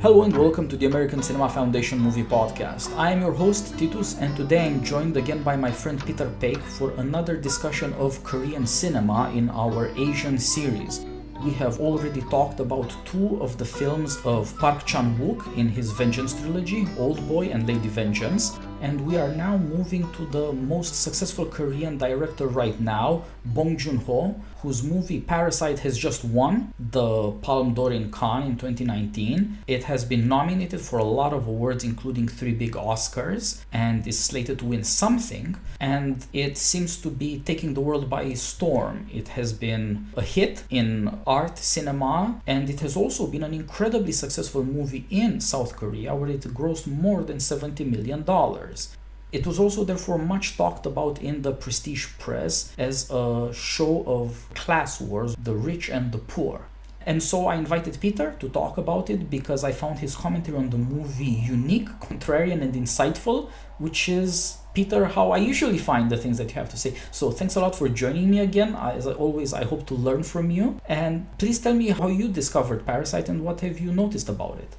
Hello and welcome to the American Cinema Foundation Movie Podcast. I am your host Titus, and today I'm joined again by my friend Peter Paik for another discussion of Korean cinema in our Asian series. We have already talked about two of the films of Park Chan Wook in his Vengeance trilogy, Old Boy and Lady Vengeance, and we are now moving to the most successful Korean director right now, Bong Joon Ho, whose movie Parasite has just won the Palme d'Or in Cannes in 2019. It has been nominated for a lot of awards, including three big Oscars, and is slated to win something. And it seems to be taking the world by storm. It has been a hit in art, cinema, and it has also been an incredibly successful movie in South Korea, where it grossed more than $70 million. It was also therefore much talked about in the prestige press as a show of class wars, the rich and the poor. And so I invited Peter to talk about it because I found his commentary on the movie unique, contrarian, and insightful, which is, Peter, how I usually find the things that you have to say. So thanks a lot for joining me again. As always, I hope to learn from you. And please tell me how you discovered Parasite and what have you noticed about it.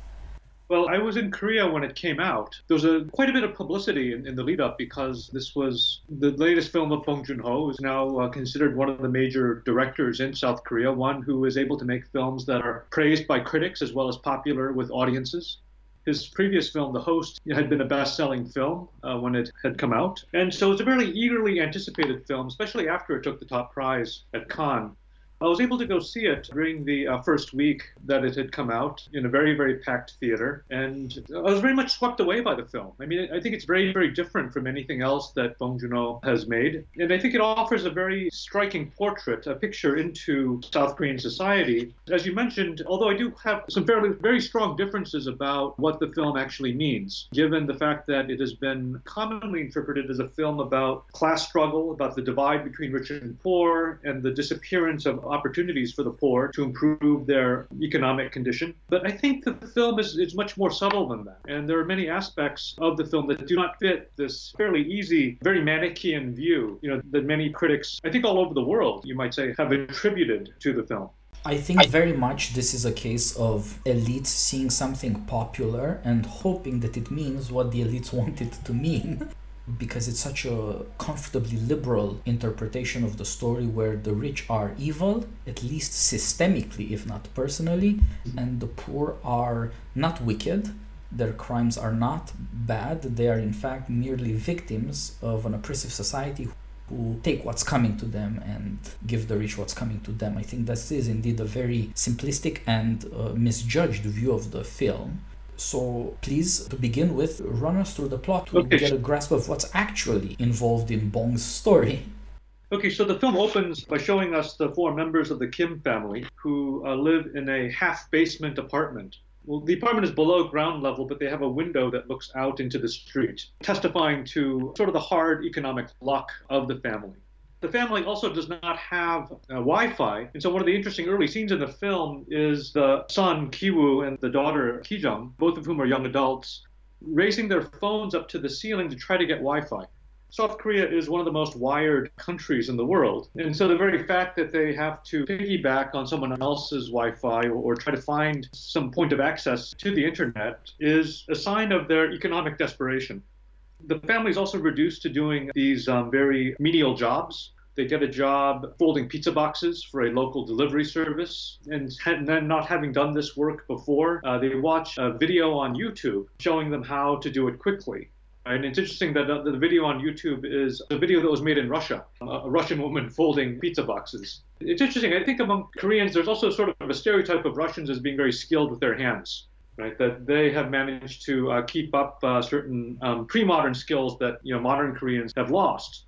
Well, I was in Korea when it came out. There was a quite a bit of publicity in, in the lead up because this was the latest film of Bong Joon Ho, who's now uh, considered one of the major directors in South Korea, one who is able to make films that are praised by critics as well as popular with audiences. His previous film, The Host, had been a best selling film uh, when it had come out. And so it's a very eagerly anticipated film, especially after it took the top prize at Cannes. I was able to go see it during the uh, first week that it had come out in a very, very packed theater. And I was very much swept away by the film. I mean, I think it's very, very different from anything else that Bong Joon-ho has made. And I think it offers a very striking portrait, a picture into South Korean society. As you mentioned, although I do have some fairly, very strong differences about what the film actually means, given the fact that it has been commonly interpreted as a film about class struggle, about the divide between rich and poor, and the disappearance of opportunities for the poor to improve their economic condition. But I think the film is, is much more subtle than that. And there are many aspects of the film that do not fit this fairly easy, very Manichaean view, you know, that many critics, I think all over the world, you might say, have attributed to the film. I think very much this is a case of elites seeing something popular and hoping that it means what the elites want it to mean because it's such a comfortably liberal interpretation of the story where the rich are evil, at least systemically, if not personally, and the poor are not wicked. Their crimes are not bad. They are, in fact, merely victims of an oppressive society who take what's coming to them and give the rich what's coming to them. I think this is indeed a very simplistic and uh, misjudged view of the film so please, to begin with, run us through the plot to okay. get a grasp of what's actually involved in Bong's story. Okay, so the film opens by showing us the four members of the Kim family who uh, live in a half basement apartment. Well, the apartment is below ground level, but they have a window that looks out into the street, testifying to sort of the hard economic luck of the family. The family also does not have uh, Wi-Fi, and so one of the interesting early scenes in the film is the son Kiwoo and the daughter Kijung, both of whom are young adults, raising their phones up to the ceiling to try to get Wi-Fi. South Korea is one of the most wired countries in the world. And so the very fact that they have to piggyback on someone else's Wi Fi or, try to find some point of access to the internet is a sign of their economic desperation. The family is also reduced to doing these um, very menial jobs. They get a job folding pizza boxes for a local delivery service. And, then, not having done this work before, uh, they watch a video on YouTube showing them how to do it quickly. And it's interesting that the video on YouTube is a video that was made in Russia, a Russian woman folding pizza boxes. It's interesting. I think among Koreans, there's also sort of a stereotype of Russians as being very skilled with their hands right? That they have managed to uh, keep up uh, certain um, pre-modern skills that you know modern Koreans have lost.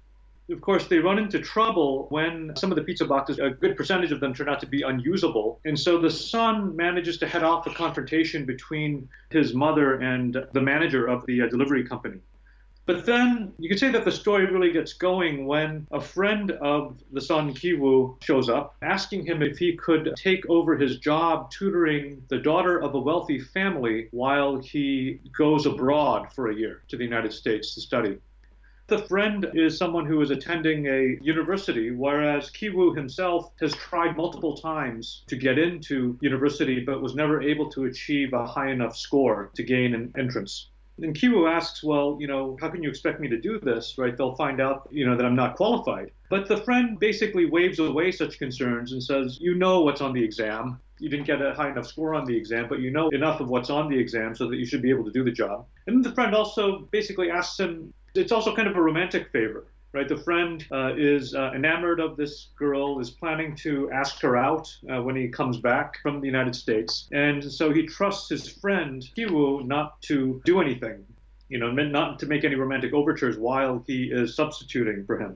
Of course, they run into trouble when some of the pizza boxes, a good percentage of them turn out to be unusable. And so the son manages to head off a confrontation between his mother and the manager of the uh, delivery company. But then you could say that the story really gets going when a friend of the son Kiwoo shows up, asking him if he could take over his job tutoring the daughter of a wealthy family while he goes abroad for a year to the United States to study. The friend is someone who is attending a university, whereas Kiwoo himself has tried multiple times to get into university but was never able to achieve a high enough score to gain an entrance. And Kiwoo asks, well, you know, how can you expect me to do this, right? They'll find out, you know, that I'm not qualified. But the friend basically waves away such concerns and says, you know what's on the exam. You didn't get a high enough score on the exam, but you know enough of what's on the exam so that you should be able to do the job. And the friend also basically asks him, it's also kind of a romantic favor, right? The friend uh, is uh, enamored of this girl, is planning to ask her out uh, when he comes back from the United States, and so he trusts his friend Kiwoo not to do anything, you know, not to make any romantic overtures while he is substituting for him.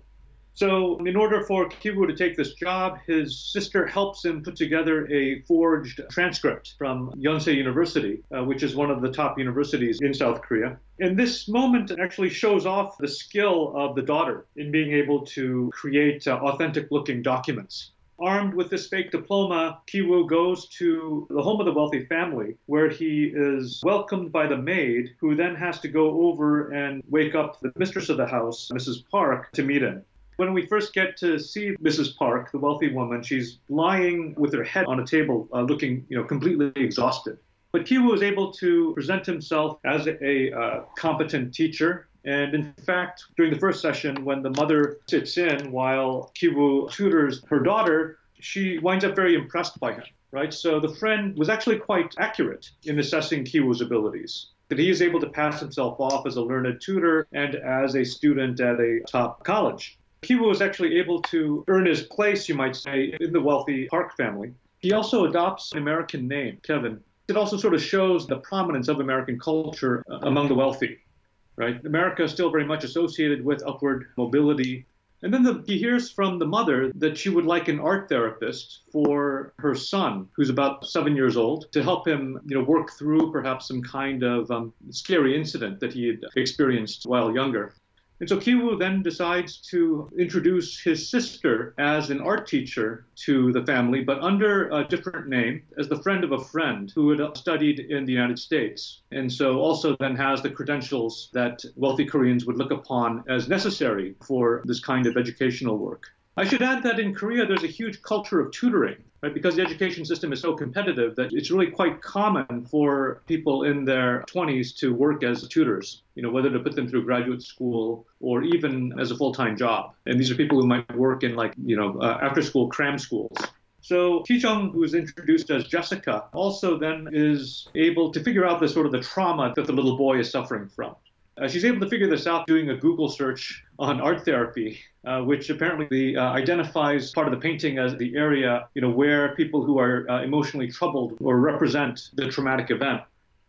So, in order for Kiwoo to take this job, his sister helps him put together a forged transcript from Yonsei University, uh, which is one of the top universities in South Korea. And this moment actually shows off the skill of the daughter in being able to create uh, authentic looking documents. Armed with this fake diploma, Kiwoo goes to the home of the wealthy family, where he is welcomed by the maid, who then has to go over and wake up the mistress of the house, Mrs. Park, to meet him. When we first get to see Mrs. Park, the wealthy woman, she's lying with her head on a table, uh, looking, you know, completely exhausted. But Kiwoo is able to present himself as a, uh, competent teacher. And in fact, during the first session, when the mother sits in while Kiwoo tutors her daughter, she winds up very impressed by him, right? So the friend was actually quite accurate in assessing Kiwoo's abilities that he is able to pass himself off as a learned tutor and as a student at a top college. Kiwoo was actually able to earn his place, you might say, in the wealthy Park family. He also adopts an American name, Kevin. It also sort of shows the prominence of American culture uh, among the wealthy, right? America is still very much associated with upward mobility. And then the, he hears from the mother that she would like an art therapist for her son, who's about seven years old, to help him, you know, work through perhaps some kind of um, scary incident that he had experienced while younger. And so Kiwoo then decides to introduce his sister as an art teacher to the family, but under a different name, as the friend of a friend who had studied in the United States. And so also then has the credentials that wealthy Koreans would look upon as necessary for this kind of educational work. I should add that in Korea, there's a huge culture of tutoring, right? Because the education system is so competitive that it's really quite common for people in their 20s to work as tutors, you know, whether to put them through graduate school or even as a full time job. And these are people who might work in, like, you know, uh, after school cram schools. So Kijong, who is introduced as Jessica, also then is able to figure out the sort of the trauma that the little boy is suffering from. Uh, she's able to figure this out doing a Google search on art therapy, uh, which apparently uh, identifies part of the painting as the area, you know, where people who are uh, emotionally troubled or represent the traumatic event.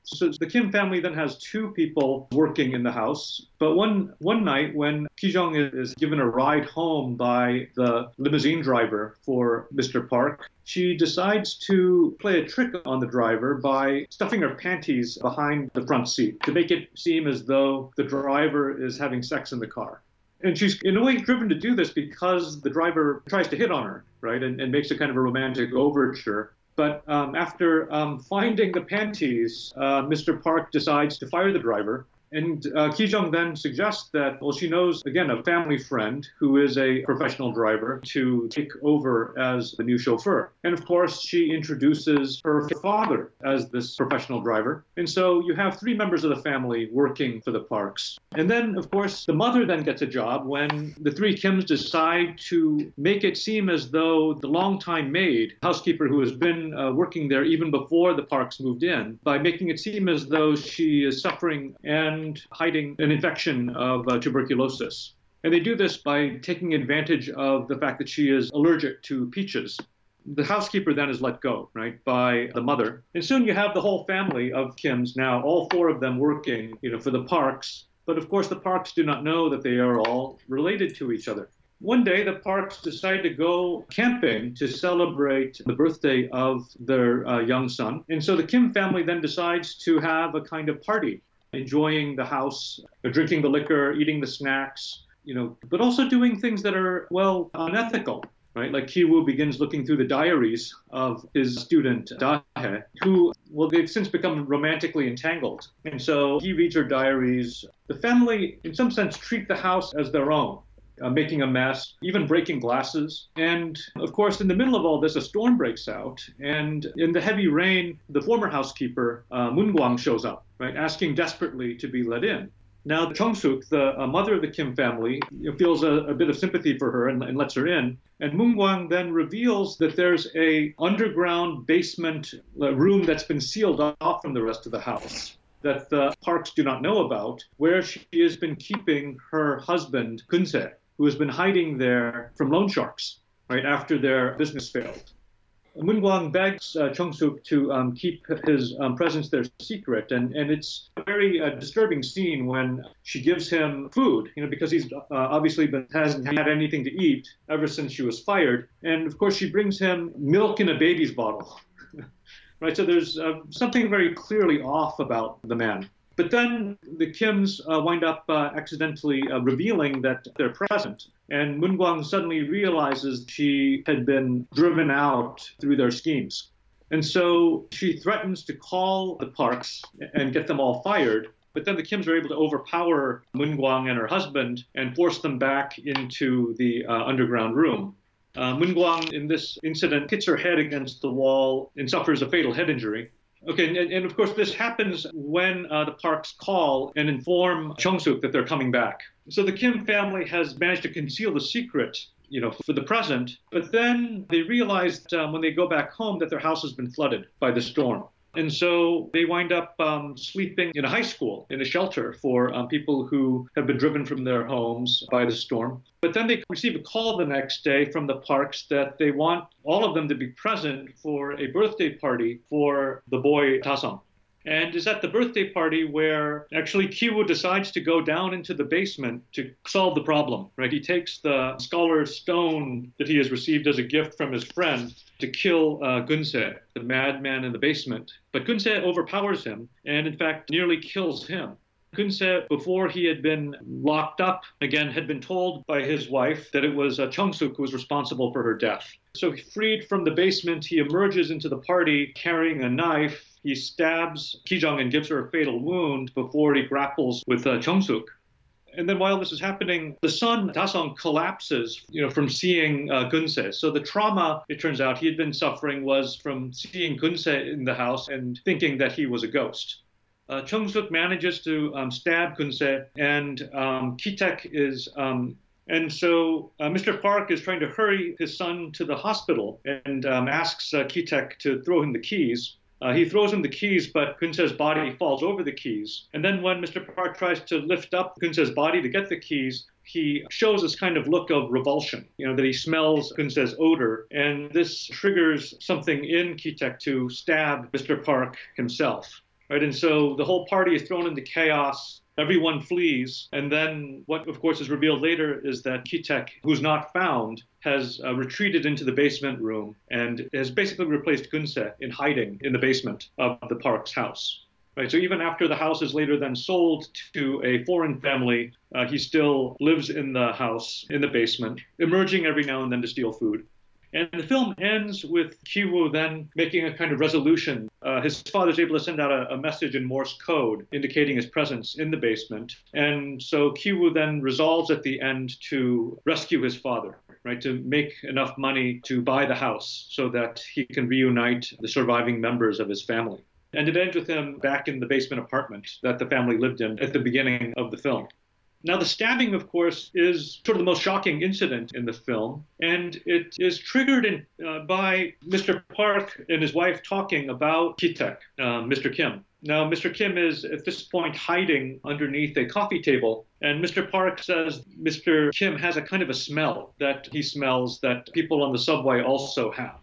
So the Kim family then has two people working in the house. But one one night when Kijong is given a ride home by the limousine driver for Mr. Park, she decides to play a trick on the driver by stuffing her panties behind the front seat to make it seem as though the driver is having sex in the car. And she's in a way driven to do this because the driver tries to hit on her, right, and, and makes a kind of a romantic overture. But um, after um, finding the panties, uh, Mr. Park decides to fire the driver and uh, Kijong then suggests that, well, she knows, again, a family friend who is a professional driver to take over as the new chauffeur. And of course, she introduces her father as this professional driver. And so you have three members of the family working for the parks. And then, of course, the mother then gets a job when the three Kims decide to make it seem as though the longtime maid, housekeeper who has been uh, working there even before the parks moved in, by making it seem as though she is suffering and and hiding an infection of uh, tuberculosis. And they do this by taking advantage of the fact that she is allergic to peaches. The housekeeper then is let go, right, by the mother. And soon you have the whole family of Kims now, all four of them working, you know, for the parks. But of course, the parks do not know that they are all related to each other. One day, the Parks decide to go camping to celebrate the birthday of their uh, young son. And so the Kim family then decides to have a kind of party enjoying the house, uh, drinking the liquor, eating the snacks, you know, but also doing things that are, well, unethical. Right, like Kiwoo begins looking through the diaries of his student Dahe, who, well, they've since become romantically entangled. And so he reads her diaries, The family, in some sense, treat the house as their own. Uh, making a mess, even breaking glasses. And of course, in the middle of all this, a storm breaks out. And in the heavy rain, the former housekeeper, uh, Moon Guang, shows up, right, asking desperately to be let in. Now, Chung Suk, the uh, mother of the Kim family, feels a, a, bit of sympathy for her and, and, lets her in. And Moon Guang then reveals that there's a underground basement uh, room that's been sealed off from the rest of the house that the Parks do not know about, where she has been keeping her husband, Kunse, who has been hiding there from loan sharks, right, after their business failed. Moon Guang begs uh, Chung Suk to um, keep his um, presence there secret, and, and it's a very uh, disturbing scene when she gives him food, you know, because he's uh, obviously been, hasn't had anything to eat ever since she was fired, and of course she brings him milk in a baby's bottle, right? So there's uh, something very clearly off about the man. But then the Kims uh, wind up uh, accidentally uh, revealing that they're present. And Moon Guang suddenly realizes she had been driven out through their schemes. And so she threatens to call the parks and get them all fired. But then the Kims are able to overpower Moon Guang and her husband and force them back into the uh, underground room. Uh, Moon Guang, in this incident, hits her head against the wall and suffers a fatal head injury. Okay, and, and, of course, this happens when uh, the parks call and inform Chung-suk that they're coming back. So the Kim family has managed to conceal the secret, you know, for the present. But then they realized um, when they go back home that their house has been flooded by the storm. And so they wind up um, sleeping in a high school, in a shelter for um, people who have been driven from their homes by the storm. But then they receive a call the next day from the parks that they want all of them to be present for a birthday party for the boy Tasong and is at the birthday party where actually Kiwoo decides to go down into the basement to solve the problem, right? He takes the scholar's stone that he has received as a gift from his friend to kill uh, Gunse, the madman in the basement. But Gunse overpowers him and, in fact, nearly kills him. Kunse, before he had been locked up, again, had been told by his wife that it was uh, Chung-suk who was responsible for her death. So, freed from the basement, he emerges into the party carrying a knife he stabs Kijong and gives her a fatal wound before he grapples with uh, Chung-suk. And then while this is happening, the son, Dasong, collapses, you know, from seeing uh, Gunse. So the trauma, it turns out, he had been suffering was from seeing Gunse in the house and thinking that he was a ghost. Uh, Chung-suk manages to um, stab Gunse, and um, Kitek is um, and so uh, Mr. Park is trying to hurry his son to the hospital and um, asks uh, Kitek to throw him the keys. Uh, he throws him the keys, but Kunse's body falls over the keys. And then when Mr. Park tries to lift up Kunse's body to get the keys, he shows this kind of look of revulsion, you know, that he smells Kunse's odor. And this triggers something in Kitek to stab Mr. Park himself. Right? And so the whole party is thrown into chaos. Everyone flees. And then what, of course, is revealed later is that Kitek, who's not found, has uh, retreated into the basement room and has basically replaced Gunse in hiding in the basement of the park's house. Right, so even after the house is later then sold to a foreign family, uh, he still lives in the house in the basement, emerging every now and then to steal food. And the film ends with Kiwoo then making a kind of resolution. Uh, his father's able to send out a, a, message in Morse code indicating his presence in the basement. And so Kiwoo then resolves at the end to rescue his father, right, to make enough money to buy the house so that he can reunite the surviving members of his family. And it ends with him back in the basement apartment that the family lived in at the beginning of the film. Now, the stabbing, of course, is sort of the most shocking incident in the film, and it is triggered in, uh, by Mr. Park and his wife talking about Kitek, uh, Mr. Kim. Now, Mr. Kim is at this point hiding underneath a coffee table, and Mr. Park says Mr. Kim has a kind of a smell that he smells that people on the subway also have.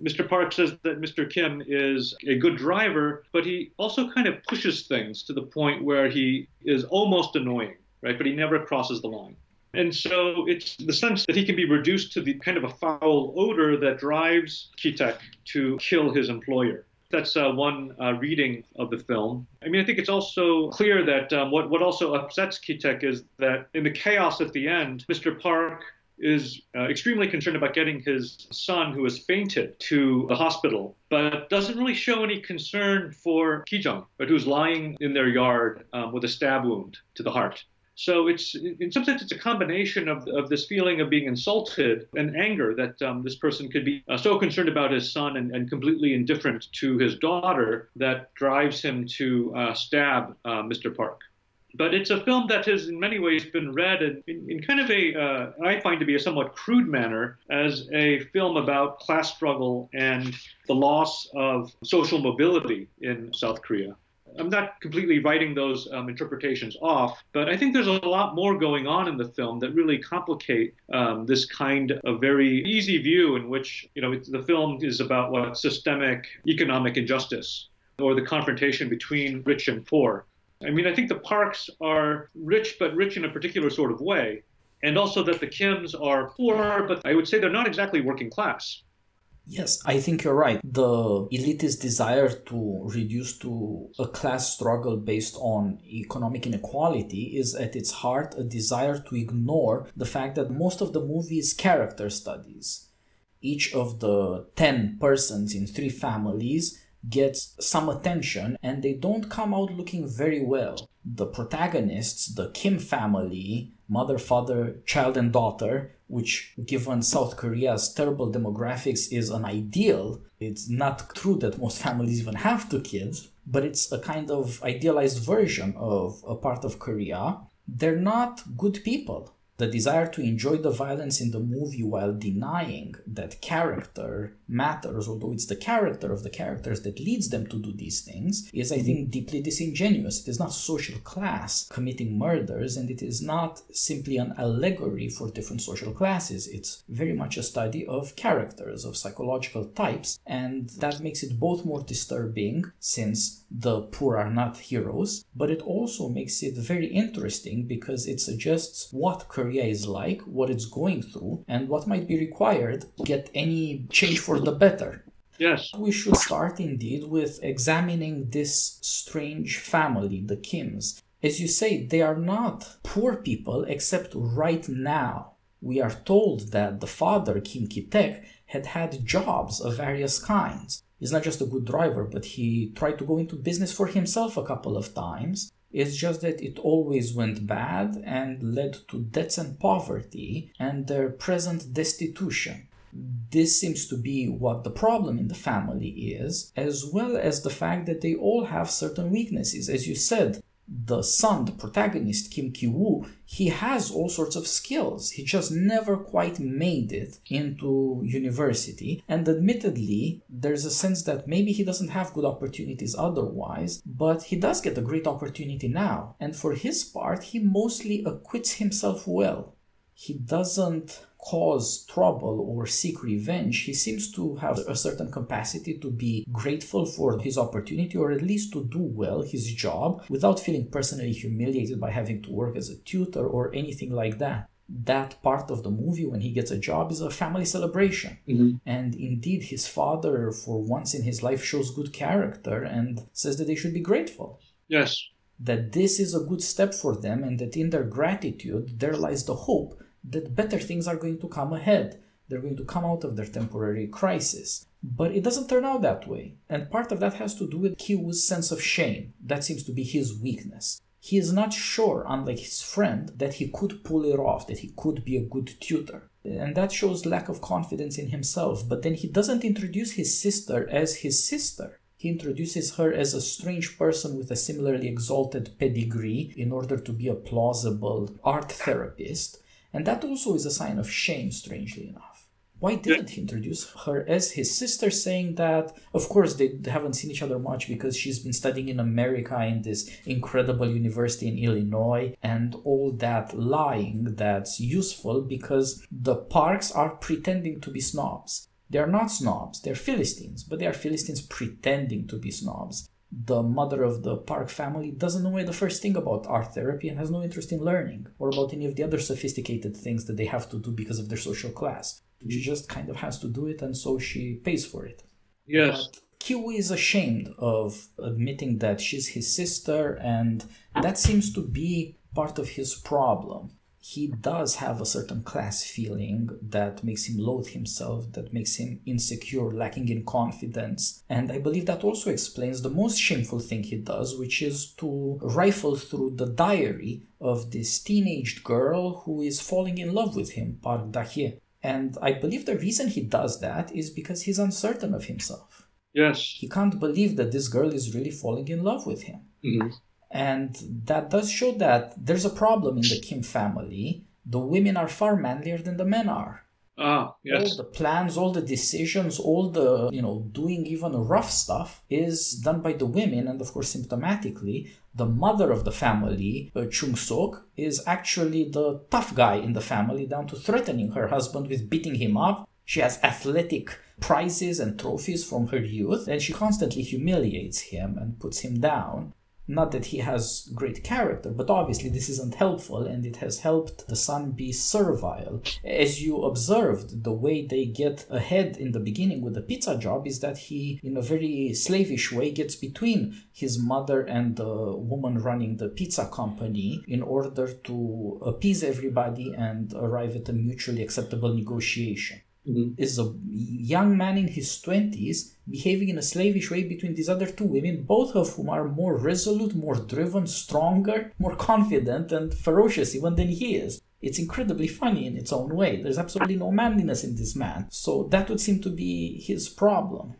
Mr. Park says that Mr. Kim is a good driver, but he also kind of pushes things to the point where he is almost annoying right? But he never crosses the line. And so it's the sense that he can be reduced to the kind of a foul odor that drives Kitek to kill his employer. That's uh, one uh, reading of the film. I mean, I think it's also clear that um, what, what also upsets Kitek is that in the chaos at the end, Mr. Park is uh, extremely concerned about getting his son, who has fainted, to the hospital, but doesn't really show any concern for Kijung, but who's lying in their yard um, with a stab wound to the heart. So it's in some sense it's a combination of, of this feeling of being insulted and anger that um, this person could be uh, so concerned about his son and, and, completely indifferent to his daughter that drives him to uh, stab uh, Mr. Park. But it's a film that has in many ways been read in, in, in kind of a uh, I find to be a somewhat crude manner as a film about class struggle and the loss of social mobility in South Korea. I'm not completely writing those um, interpretations off, but I think there's a lot more going on in the film that really complicate um, this kind of very easy view in which, you know, the film is about what systemic economic injustice or the confrontation between rich and poor. I mean, I think the Parks are rich, but rich in a particular sort of way, and also that the Kims are poor, but I would say they're not exactly working class. Yes, I think you're right. The elitist desire to reduce to a class struggle based on economic inequality is at its heart a desire to ignore the fact that most of the movie is character studies. Each of the 10 persons in three families gets some attention and they don't come out looking very well. The protagonists, the Kim family, mother, father, child, and daughter, which, given South Korea's terrible demographics, is an ideal. It's not true that most families even have two kids, but it's a kind of idealized version of a part of Korea. They're not good people the desire to enjoy the violence in the movie while denying that character matters, although it's the character of the characters that leads them to do these things, is, I think, deeply disingenuous. It is not social class committing murders, and it is not simply an allegory for different social classes. It's very much a study of characters, of psychological types, and that makes it both more disturbing since the poor are not heroes, but it also makes it very interesting because it suggests what Korea is like, what it's going through, and what might be required to get any change for the better. Yes. We should start indeed with examining this strange family, the Kims. As you say, they are not poor people except right now. We are told that the father, Kim Ki-taek, had had jobs of various kinds he's not just a good driver, but he tried to go into business for himself a couple of times. It's just that it always went bad and led to debts and poverty and their present destitution. This seems to be what the problem in the family is, as well as the fact that they all have certain weaknesses. As you said, the son, the protagonist, Kim Ki Woo, he has all sorts of skills. He just never quite made it into university. And admittedly, there's a sense that maybe he doesn't have good opportunities otherwise, but he does get a great opportunity now. And for his part, he mostly acquits himself well. He doesn't cause trouble or seek revenge, he seems to have a certain capacity to be grateful for his opportunity or at least to do well his job without feeling personally humiliated by having to work as a tutor or anything like that that part of the movie when he gets a job is a family celebration. Mm-hmm. And indeed, his father, for once in his life, shows good character and says that they should be grateful. Yes. That this is a good step for them, and that in their gratitude, there lies the hope that better things are going to come ahead. They're going to come out of their temporary crisis. But it doesn't turn out that way. And part of that has to do with Kiwoo's sense of shame. That seems to be his weakness. He is not sure, unlike his friend, that he could pull it off, that he could be a good tutor. And that shows lack of confidence in himself. But then he doesn't introduce his sister as his sister. He introduces her as a strange person with a similarly exalted pedigree in order to be a plausible art therapist and that also is a sign of shame, strangely enough. Why didn't he introduce her as his sister, saying that, of course, they haven't seen each other much because she's been studying in America in this incredible university in Illinois, and all that lying that's useful because the Parks are pretending to be snobs. They're not snobs, they're Philistines, but they are Philistines pretending to be snobs the mother of the Park family doesn't know the first thing about art therapy and has no interest in learning or about any of the other sophisticated things that they have to do because of their social class. She just kind of has to do it and so she pays for it. Yes. But Kiwoo is ashamed of admitting that she's his sister and that seems to be part of his problem. He does have a certain class feeling that makes him loathe himself, that makes him insecure, lacking in confidence. And I believe that also explains the most shameful thing he does, which is to rifle through the diary of this teenaged girl who is falling in love with him, Park Dahye. And I believe the reason he does that is because he's uncertain of himself. Yes. He can't believe that this girl is really falling in love with him. Mm-hmm. And that does show that there's a problem in the Kim family. The women are far manlier than the men are. Ah, yes. All the plans, all the decisions, all the, you know, doing even rough stuff is done by the women. And of course, symptomatically, the mother of the family, uh, Chung Sok, is actually the tough guy in the family, down to threatening her husband with beating him up. She has athletic prizes and trophies from her youth, and she constantly humiliates him and puts him down. Not that he has great character, but obviously this isn't helpful and it has helped the son be servile. As you observed, the way they get ahead in the beginning with the pizza job is that he, in a very slavish way, gets between his mother and the woman running the pizza company in order to appease everybody and arrive at a mutually acceptable negotiation Mhm. is a young man in his 20s behaving in a slavish way between these other two women, both of whom are more resolute, more driven, stronger, more confident, and ferocious even than he is. It's incredibly funny in its own way. There's absolutely no manliness in this man. So that would seem to be his problem.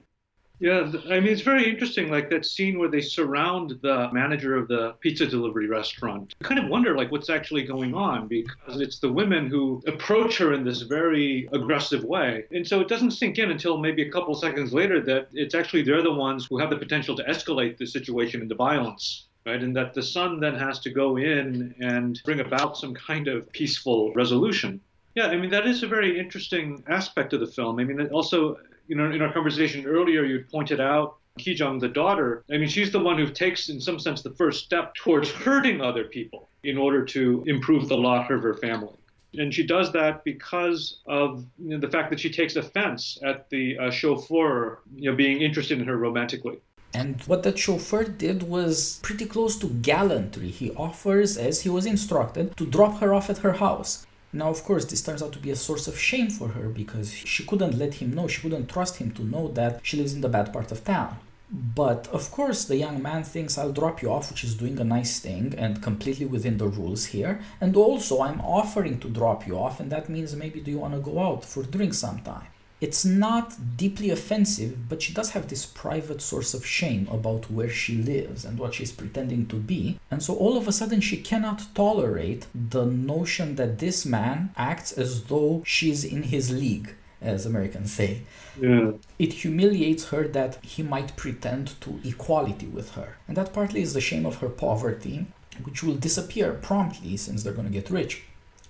Yeah, I mean, it's very interesting, like that scene where they surround the manager of the pizza delivery restaurant. You kind of wonder, like, what's actually going on because it's the women who approach her in this very aggressive way. And so it doesn't sink in until maybe a couple seconds later that it's actually they're the ones who have the potential to escalate the situation into violence. Right, and that the son then has to go in and bring about some kind of peaceful resolution. Yeah, I mean that is a very interesting aspect of the film. I mean, it also, you know, in our conversation earlier, you pointed out Ki Jung, the daughter. I mean, she's the one who takes, in some sense, the first step towards hurting other people in order to improve the lot of her family. And she does that because of you know, the fact that she takes offense at the uh, chauffeur, you know, being interested in her romantically. And what that chauffeur did was pretty close to gallantry. He offers, as he was instructed, to drop her off at her house. Now, of course, this turns out to be a source of shame for her because she couldn't let him know, she couldn't trust him to know that she lives in the bad part of town. But of course, the young man thinks I'll drop you off, which is doing a nice thing and completely within the rules here. And also, I'm offering to drop you off, and that means maybe do you want to go out for drink sometime? It's not deeply offensive, but she does have this private source of shame about where she lives and what she's pretending to be. And so all of a sudden, she cannot tolerate the notion that this man acts as though she's in his league, as Americans say. Yeah. It humiliates her that he might pretend to equality with her. And that partly is the shame of her poverty, which will disappear promptly since they're going to get rich.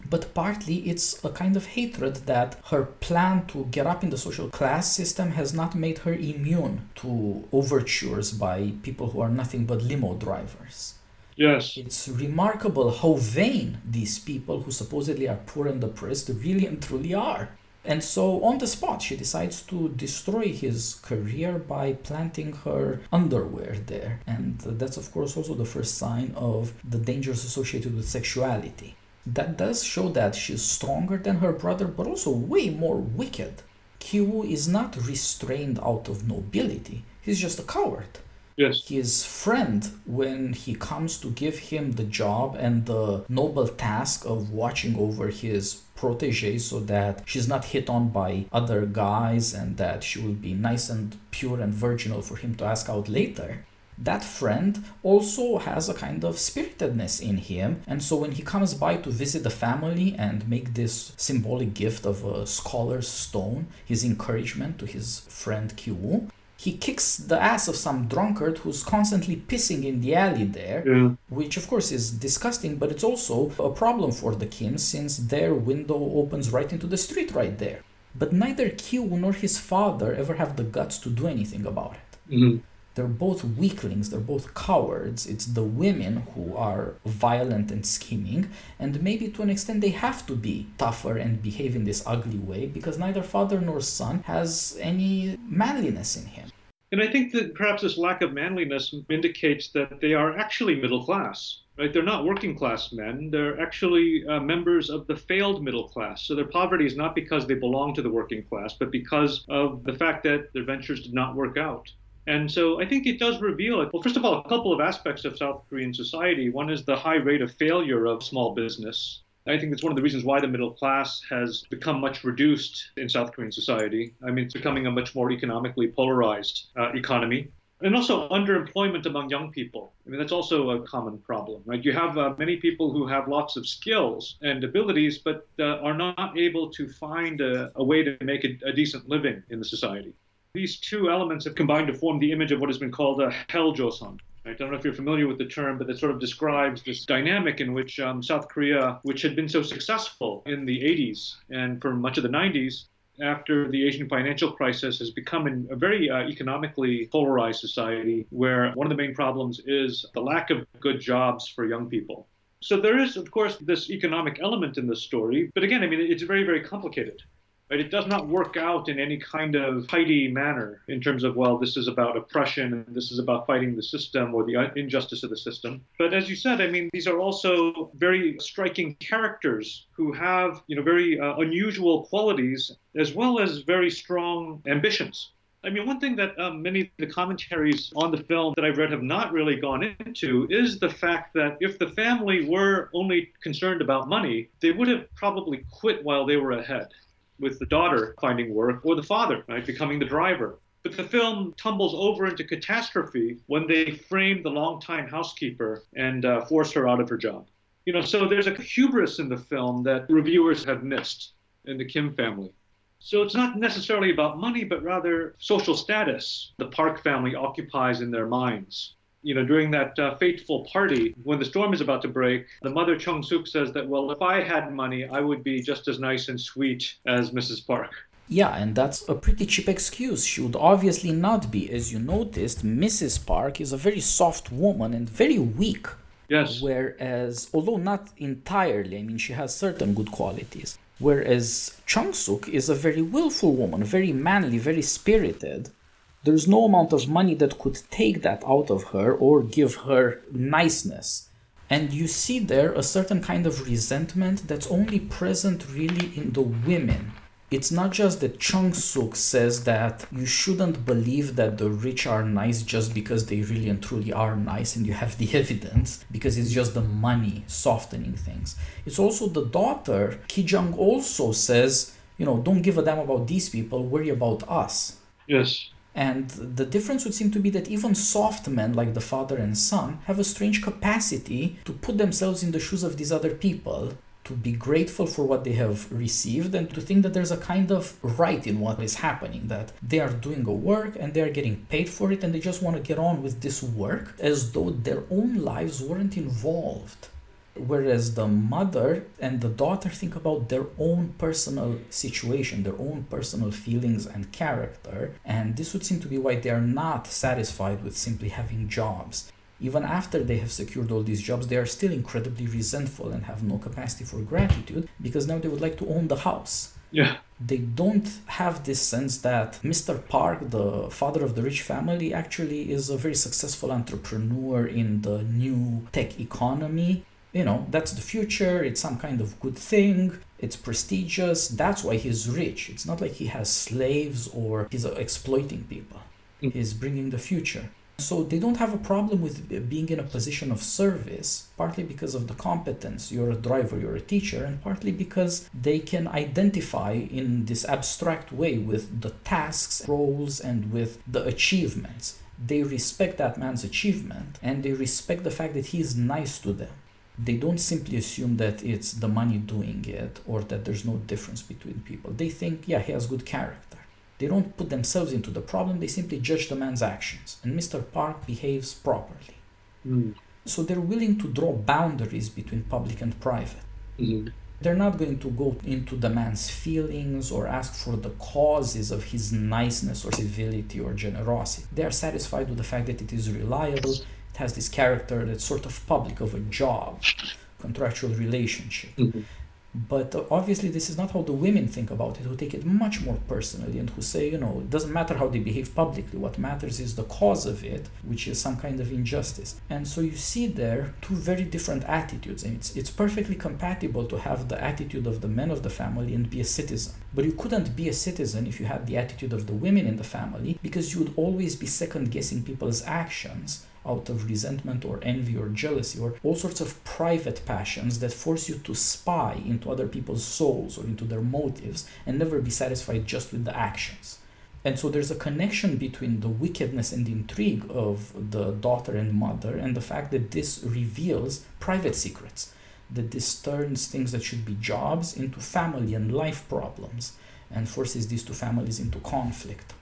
But partly it's a kind of hatred that her plan to get up in the social class system has not made her immune to overtures by people who are nothing but limo drivers. Yes. It's remarkable how vain these people who supposedly are poor and oppressed really and truly are. And so, on the spot, she decides to destroy his career by planting her underwear there. And that's, of course, also the first sign of the dangers associated with sexuality. That does show that she's stronger than her brother, but also way more wicked. Kiwoo is not restrained out of nobility, he's just a coward Yes. his friend when he comes to give him the job and the noble task of watching over his protege so that she's not hit on by other guys and that she will be nice and pure and virginal for him to ask out later that friend also has a kind of spiritedness in him and so when he comes by to visit the family and make this symbolic gift of a scholar's stone his encouragement to his friend Kiwoo he kicks the ass of some drunkard who's constantly pissing in the alley there, Yeah. which of course is disgusting, but it's also a problem for the Kims since their window opens right into the street right there. But neither Kiwoo nor his father ever have the guts to do anything about it. hmm They're both weaklings, they're both cowards. It's the women who are violent and scheming, and maybe to an extent they have to be tougher and behave in this ugly way because neither father nor son has any manliness in him. And I think that perhaps this lack of manliness indicates that they are actually middle class. right? They're not working class men. They're actually uh, members of the failed middle class. So their poverty is not because they belong to the working class, but because of the fact that their ventures did not work out. And so I think it does reveal. Well, first of all, a couple of aspects of South Korean society. One is the high rate of failure of small business. I think that's one of the reasons why the middle class has become much reduced in South Korean society. I mean, it's becoming a much more economically polarized uh, economy. And also underemployment among young people. I mean, that's also a common problem, right? You have uh, many people who have lots of skills and abilities, but uh, are not able to find a, a way to make a, a decent living in the society. These two elements have combined to form the image of what has been called a hell Joseon. I don't know if you're familiar with the term, but it sort of describes this dynamic in which um, South Korea, which had been so successful in the 80s and for much of the 90s, after the Asian financial crisis has become a very uh, economically polarized society where one of the main problems is the lack of good jobs for young people. So there is, of course, this economic element in the story, but again, I mean, it's very, very complicated. Right? It does not work out in any kind of tidy manner in terms of, well, this is about oppression and this is about fighting the system or the injustice of the system. But as you said, I mean, these are also very striking characters who have, you know, very uh, unusual qualities as well as very strong ambitions. I mean, one thing that um, many of the commentaries on the film that I've read have not really gone into is the fact that if the family were only concerned about money, they would have probably quit while they were ahead with the daughter finding work or the father right, becoming the driver. But the film tumbles over into catastrophe when they frame the longtime housekeeper and uh, force her out of her job. You know, so there's a hubris in the film that reviewers have missed in the Kim family. So it's not necessarily about money, but rather social status the Park family occupies in their minds you know, during that uh, fateful party, when the storm is about to break, the mother Chung Suk says that, well, if I had money, I would be just as nice and sweet as Mrs. Park. Yeah, and that's a pretty cheap excuse. She would obviously not be. As you noticed, Mrs. Park is a very soft woman and very weak. Yes. Whereas, although not entirely, I mean, she has certain good qualities. Whereas Chung Suk is a very willful woman, very manly, very spirited there's no amount of money that could take that out of her or give her niceness. And you see there a certain kind of resentment that's only present really in the women. It's not just that Chung Suk says that you shouldn't believe that the rich are nice just because they really and truly are nice and you have the evidence, because it's just the money softening things. It's also the daughter, Ki Jung also says, you know, don't give a damn about these people, worry about us. Yes. And the difference would seem to be that even soft men, like the father and son, have a strange capacity to put themselves in the shoes of these other people, to be grateful for what they have received, and to think that there's a kind of right in what is happening, that they are doing a work and they are getting paid for it, and they just want to get on with this work as though their own lives weren't involved. Whereas the mother and the daughter think about their own personal situation, their own personal feelings and character, and this would seem to be why they are not satisfied with simply having jobs. Even after they have secured all these jobs, they are still incredibly resentful and have no capacity for gratitude because now they would like to own the house. Yeah. They don't have this sense that Mr. Park, the father of the rich family, actually is a very successful entrepreneur in the new tech economy you know that's the future it's some kind of good thing it's prestigious that's why he's rich. It's not like he has slaves or he's exploiting people. Mm. he's bringing the future. So they don't have a problem with being in a position of service partly because of the competence. You're a driver you're a teacher and partly because they can identify in this abstract way with the tasks roles and with the achievements. They respect that man's achievement and they respect the fact that he is nice to them they don't simply assume that it's the money doing it or that there's no difference between people. They think, yeah, he has good character. They don't put themselves into the problem, they simply judge the man's actions. And Mr. Park behaves properly. Mm. So they're willing to draw boundaries between public and private. Mm-hmm. They're not going to go into the man's feelings or ask for the causes of his niceness or civility or generosity. They are satisfied with the fact that it is reliable, it has this character that's sort of public of a job, contractual relationship. Mm-hmm. But uh, obviously, this is not how the women think about it, who take it much more personally and who say, you know, it doesn't matter how they behave publicly. What matters is the cause of it, which is some kind of injustice. And so you see there two very different attitudes. And it's, it's perfectly compatible to have the attitude of the men of the family and be a citizen. But you couldn't be a citizen if you had the attitude of the women in the family because you would always be second guessing people's actions out of resentment or envy or jealousy or all sorts of private passions that force you to spy into other people's souls or into their motives and never be satisfied just with the actions. And so there's a connection between the wickedness and the intrigue of the daughter and mother and the fact that this reveals private secrets, that this turns things that should be jobs into family and life problems and forces these two families into conflict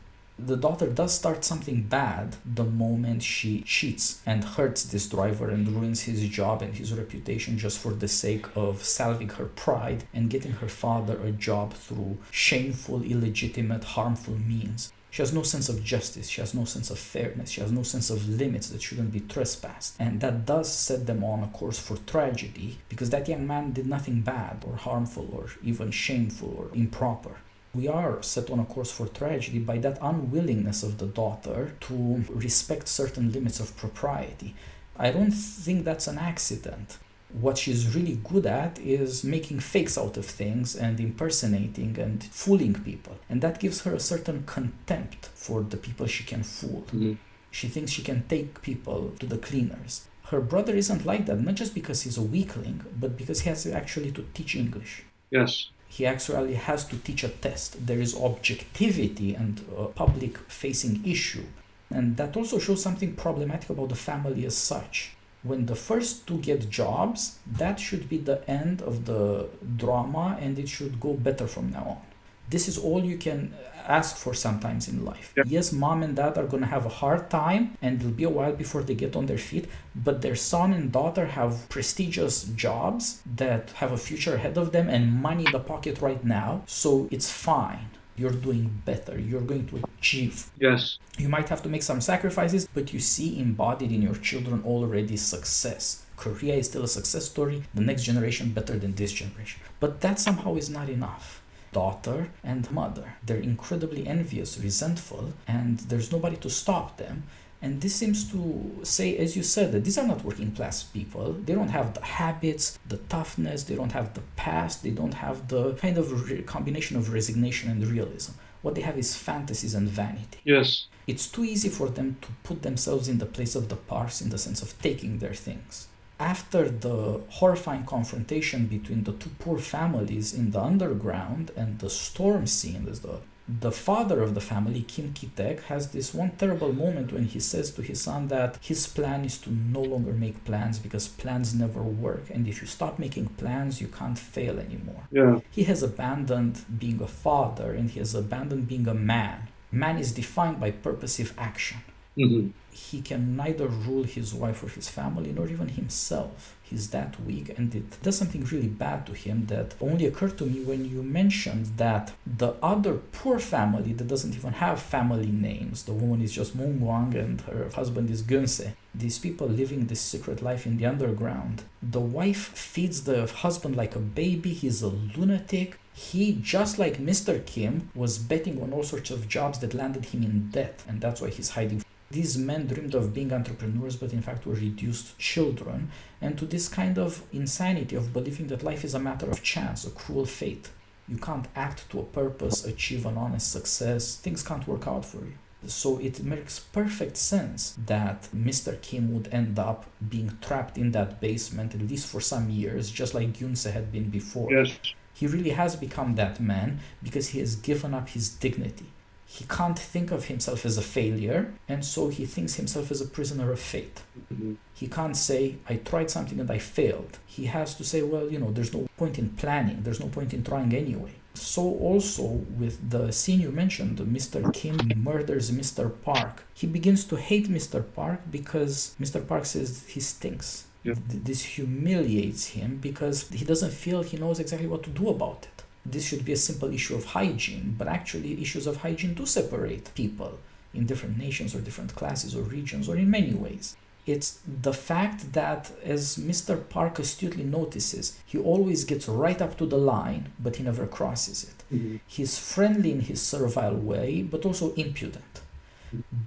the daughter does start something bad the moment she cheats and hurts this driver and ruins his job and his reputation just for the sake of salving her pride and getting her father a job through shameful, illegitimate, harmful means. She has no sense of justice. She has no sense of fairness. She has no sense of limits that shouldn't be trespassed. And that does set them on a course for tragedy because that young man did nothing bad or harmful or even shameful or improper we are set on a course for tragedy by that unwillingness of the daughter to respect certain limits of propriety. I don't think that's an accident. What she's really good at is making fakes out of things and impersonating and fooling people. And that gives her a certain contempt for the people she can fool. Mm-hmm. She thinks she can take people to the cleaners. Her brother isn't like that, not just because he's a weakling, but because he has actually to teach English. Yes he actually has to teach a test. There is objectivity and a public facing issue. And that also shows something problematic about the family as such. When the first two get jobs, that should be the end of the drama and it should go better from now on. This is all you can ask for sometimes in life. Yes, mom and dad are going to have a hard time and it'll be a while before they get on their feet, but their son and daughter have prestigious jobs that have a future ahead of them and money in the pocket right now, so it's fine. You're doing better. You're going to achieve. Yes. You might have to make some sacrifices, but you see embodied in your children already success. Korea is still a success story, the next generation better than this generation. But that somehow is not enough daughter and mother. They're incredibly envious, resentful, and there's nobody to stop them. And this seems to say, as you said, that these are not working class people. They don't have the habits, the toughness, they don't have the past, they don't have the kind of re- combination of resignation and realism. What they have is fantasies and vanity. Yes. It's too easy for them to put themselves in the place of the Parks in the sense of taking their things after the horrifying confrontation between the two poor families in the underground and the storm scene, as the the father of the family, Kim Ki-taek, has this one terrible moment when he says to his son that his plan is to no longer make plans because plans never work. And if you stop making plans, you can't fail anymore. Yeah. He has abandoned being a father and he has abandoned being a man. Man is defined by purposive action. Mm-hmm. He can neither rule his wife or his family nor even himself. He's that weak, and it does something really bad to him that only occurred to me when you mentioned that the other poor family that doesn't even have family names, the woman is just Mungwang and her husband is Gunse. These people living this secret life in the underground. The wife feeds the husband like a baby, he's a lunatic. He, just like Mr. Kim, was betting on all sorts of jobs that landed him in debt, and that's why he's hiding these men dreamed of being entrepreneurs, but in fact were reduced children, and to this kind of insanity of believing that life is a matter of chance, a cruel fate. You can't act to a purpose, achieve an honest success, things can't work out for you. So it makes perfect sense that Mr. Kim would end up being trapped in that basement, at least for some years, just like Gyunse had been before. Yes. He really has become that man because he has given up his dignity he can't think of himself as a failure, and so he thinks himself as a prisoner of fate. Mm-hmm. He can't say, I tried something and I failed. He has to say, well, you know, there's no point in planning, there's no point in trying anyway. So, also with the scene you mentioned, Mr. Kim murders Mr. Park. He begins to hate Mr. Park because Mr. Park says he stinks. Yeah. This humiliates him because he doesn't feel he knows exactly what to do about it this should be a simple issue of hygiene, but actually, issues of hygiene do separate people in different nations or different classes or regions or in many ways. It's the fact that, as Mr. Park astutely notices, he always gets right up to the line, but he never crosses it. Mm-hmm. He's friendly in his servile way, but also impudent.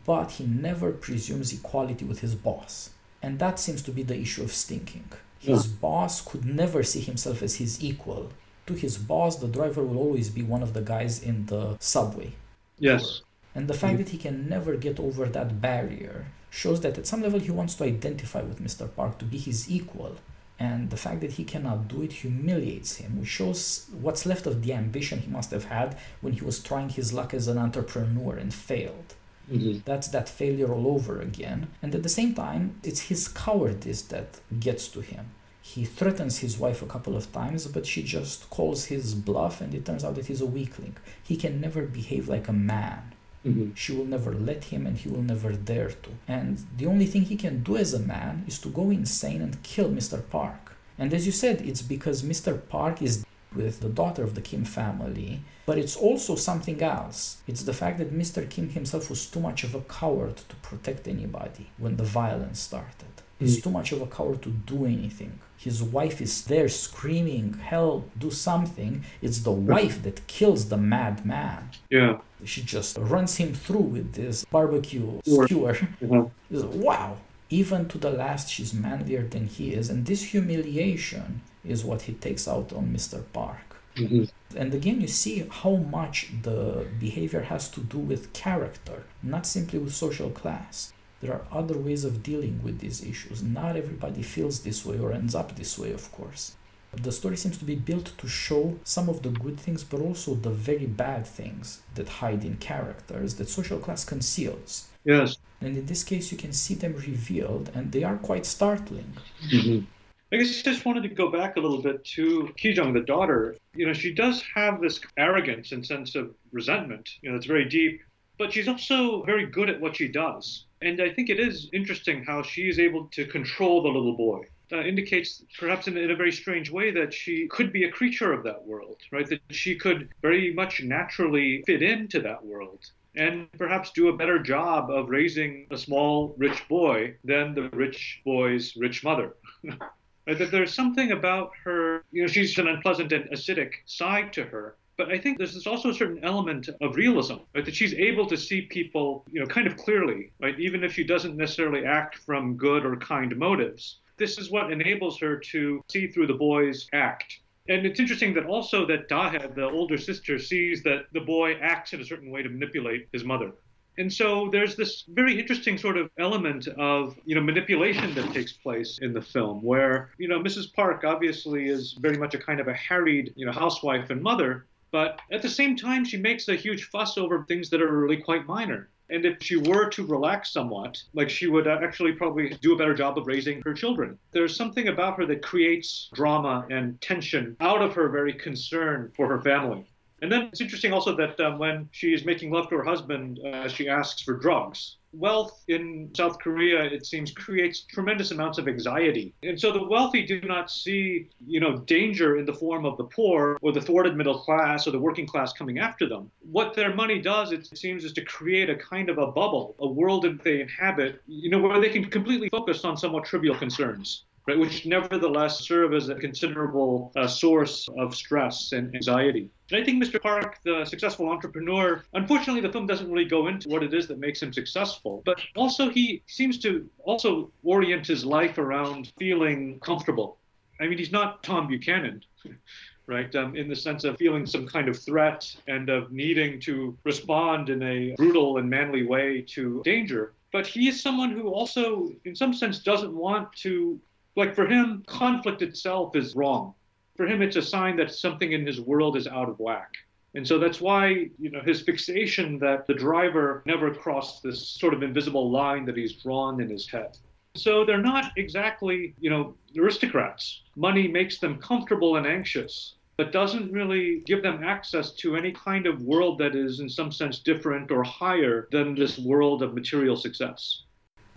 But he never presumes equality with his boss. And that seems to be the issue of stinking. His yeah. boss could never see himself as his equal. To his boss, the driver will always be one of the guys in the subway. Yes. And the fact that he can never get over that barrier shows that at some level he wants to identify with Mr. Park to be his equal. And the fact that he cannot do it humiliates him, which shows what's left of the ambition he must have had when he was trying his luck as an entrepreneur and failed. Mm-hmm. That's that failure all over again. And at the same time, it's his cowardice that gets to him. He threatens his wife a couple of times, but she just calls his bluff, and it turns out that he's a weakling. He can never behave like a man. Mm-hmm. She will never let him and he will never dare to. And the only thing he can do as a man is to go insane and kill Mr. Park. And as you said, it's because Mr. Park is with the daughter of the Kim family, but it's also something else. It's the fact that Mr. Kim himself was too much of a coward to protect anybody when the violence started. He's too much of a coward to do anything. His wife is there screaming, Help, do something. It's the wife that kills the madman. Yeah. She just runs him through with this barbecue skewer. Mm-hmm. Wow. Even to the last, she's manlier than he is. And this humiliation is what he takes out on Mr. Park. Mm-hmm. And again, you see how much the behavior has to do with character, not simply with social class. There are other ways of dealing with these issues. Not everybody feels this way or ends up this way, of course. The story seems to be built to show some of the good things, but also the very bad things that hide in characters that social class conceals. Yes. And in this case, you can see them revealed, and they are quite startling. Mm-hmm. I guess I just wanted to go back a little bit to Kijung, the daughter. You know, she does have this arrogance and sense of resentment, you know, it's very deep, but she's also very good at what she does. And I think it is interesting how she is able to control the little boy. That indicates, perhaps in, in, a very strange way, that she could be a creature of that world, right? That she could very much naturally fit into that world and perhaps do a better job of raising a small rich boy than the rich boy's rich mother. That there's something about her, you know, she's an unpleasant and acidic side to her but I think there's also a certain element of realism, right? That she's able to see people, you know, kind of clearly, right? Even if she doesn't necessarily act from good or kind motives. This is what enables her to see through the boy's act. And it's interesting that also that Dahe, the older sister, sees that the boy acts in a certain way to manipulate his mother. And so there's this very interesting sort of element of, you know, manipulation that takes place in the film where, you know, Mrs. Park obviously is very much a kind of a harried, you know, housewife and mother, but at the same time, she makes a huge fuss over things that are really quite minor. And if she were to relax somewhat, like she would actually probably do a better job of raising her children. There's something about her that creates drama and tension out of her very concern for her family. And then it's interesting also that um, when she is making love to her husband, uh, she asks for drugs wealth in South Korea, it seems, creates tremendous amounts of anxiety. And so the wealthy do not see, you know, danger in the form of the poor or the thwarted middle class or the working class coming after them. What their money does, it seems, is to create a kind of a bubble, a world that they inhabit, you know, where they can completely focus on somewhat trivial concerns right, which nevertheless serve as a considerable uh, source of stress and anxiety. And I think Mr. Park, the successful entrepreneur, unfortunately, the film doesn't really go into what it is that makes him successful, but also he seems to also orient his life around feeling comfortable. I mean, he's not Tom Buchanan. right? Um, in the sense of feeling some kind of threat and of needing to respond in a brutal and manly way to danger. But he is someone who also, in some sense, doesn't want to like for him, conflict itself is wrong. For him, it's a sign that something in his world is out of whack. And so that's why, you know, his fixation that the driver never crossed this sort of invisible line that he's drawn in his head. So they're not exactly, you know, aristocrats. Money makes them comfortable and anxious, but doesn't really give them access to any kind of world that is, in some sense, different or higher than this world of material success.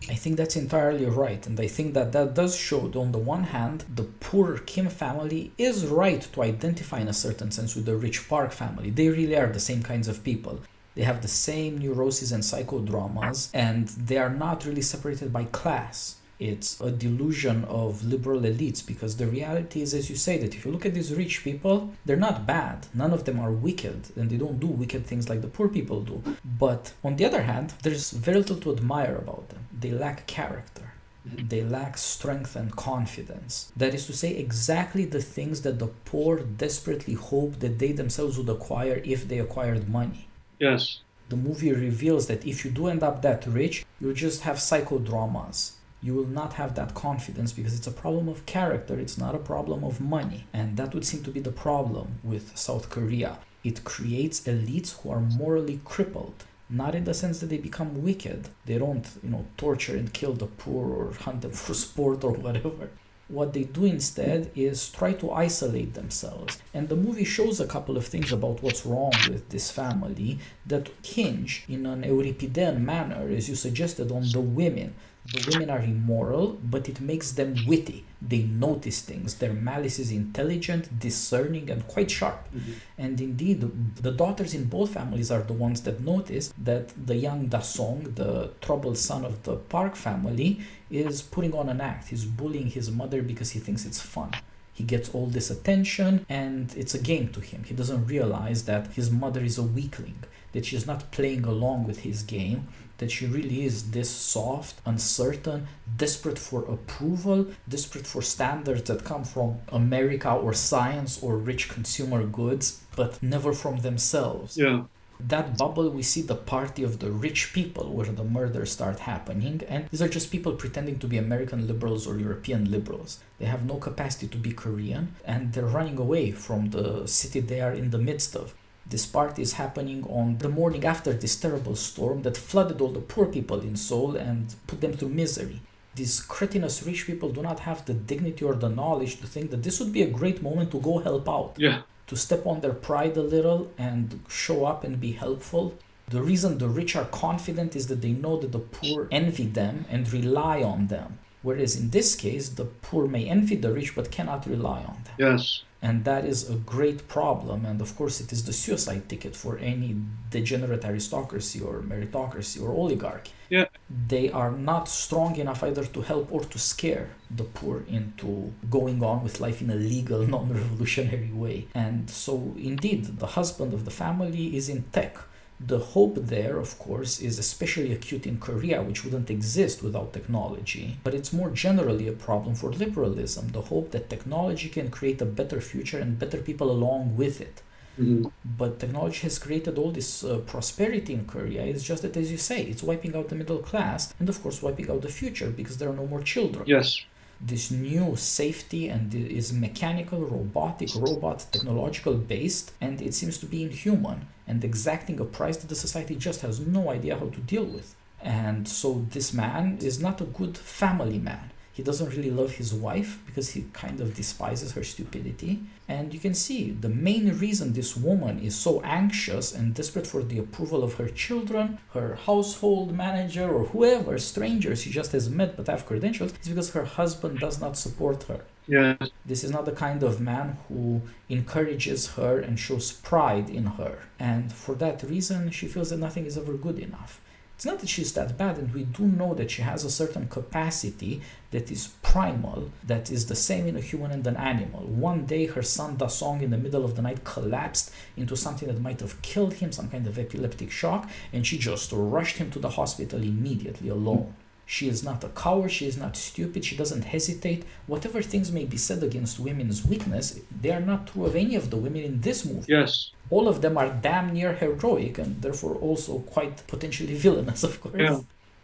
I think that's entirely right, and I think that that does show that on the one hand, the poor Kim family is right to identify in a certain sense with the rich Park family. They really are the same kinds of people. They have the same neuroses and psychodramas, and they are not really separated by class. It's a delusion of liberal elites because the reality is, as you say, that if you look at these rich people, they're not bad. None of them are wicked and they don't do wicked things like the poor people do. But on the other hand, there's very little to admire about them. They lack character. They lack strength and confidence. That is to say, exactly the things that the poor desperately hope that they themselves would acquire if they acquired money. Yes. The movie reveals that if you do end up that rich, you'll just have psychodramas you will not have that confidence because it's a problem of character, it's not a problem of money. And that would seem to be the problem with South Korea. It creates elites who are morally crippled. Not in the sense that they become wicked. They don't, you know, torture and kill the poor or hunt them for sport or whatever. What they do instead is try to isolate themselves. And the movie shows a couple of things about what's wrong with this family that hinge in an Euripidean manner, as you suggested, on the women the women are immoral, but it makes them witty. They notice things. Their malice is intelligent, discerning, and quite sharp. Mm-hmm. And indeed, the daughters in both families are the ones that notice that the young Dasong, the troubled son of the Park family, is putting on an act. He's bullying his mother because he thinks it's fun. He gets all this attention and it's a game to him. He doesn't realize that his mother is a weakling, that she's not playing along with his game, that she really is this soft, uncertain, desperate for approval, desperate for standards that come from America or science or rich consumer goods, but never from themselves. Yeah. That bubble, we see the party of the rich people where the murders start happening, and these are just people pretending to be American liberals or European liberals. They have no capacity to be Korean, and they're running away from the city they are in the midst of. This party is happening on the morning after this terrible storm that flooded all the poor people in Seoul and put them through misery. These cretinous rich people do not have the dignity or the knowledge to think that this would be a great moment to go help out. Yeah. To step on their pride a little and show up and be helpful. The reason the rich are confident is that they know that the poor envy them and rely on them. Whereas in this case, the poor may envy the rich but cannot rely on them. Yes. And that is a great problem. And of course, it is the suicide ticket for any degenerate aristocracy or meritocracy or oligarchy. Yeah. They are not strong enough either to help or to scare the poor into going on with life in a legal, non revolutionary way. And so, indeed, the husband of the family is in tech the hope there, of course, is especially acute in Korea, which wouldn't exist without technology. But it's more generally a problem for liberalism the hope that technology can create a better future and better people along with it. Mm-hmm. But technology has created all this uh, prosperity in Korea. It's just that, as you say, it's wiping out the middle class and, of course, wiping out the future because there are no more children. Yes this new safety and is mechanical, robotic, robot, technological based, and it seems to be inhuman and exacting a price that the society just has no idea how to deal with. And so this man is not a good family man. He doesn't really love his wife because he kind of despises her stupidity. And you can see the main reason this woman is so anxious and desperate for the approval of her children, her household manager, or whoever, strangers she just has met but have credentials, is because her husband does not support her. Yeah. This is not the kind of man who encourages her and shows pride in her. And for that reason, she feels that nothing is ever good enough. It's not that she's that bad, and we do know that she has a certain capacity that is primal, that is the same in a human and an animal. One day, her son Dasong, in the middle of the night, collapsed into something that might have killed him, some kind of epileptic shock, and she just rushed him to the hospital immediately alone. She is not a coward, she is not stupid, she doesn't hesitate. Whatever things may be said against women's weakness, they are not true of any of the women in this movie. Yes all of them are damn near heroic and therefore also quite potentially villainous, of course. Yeah.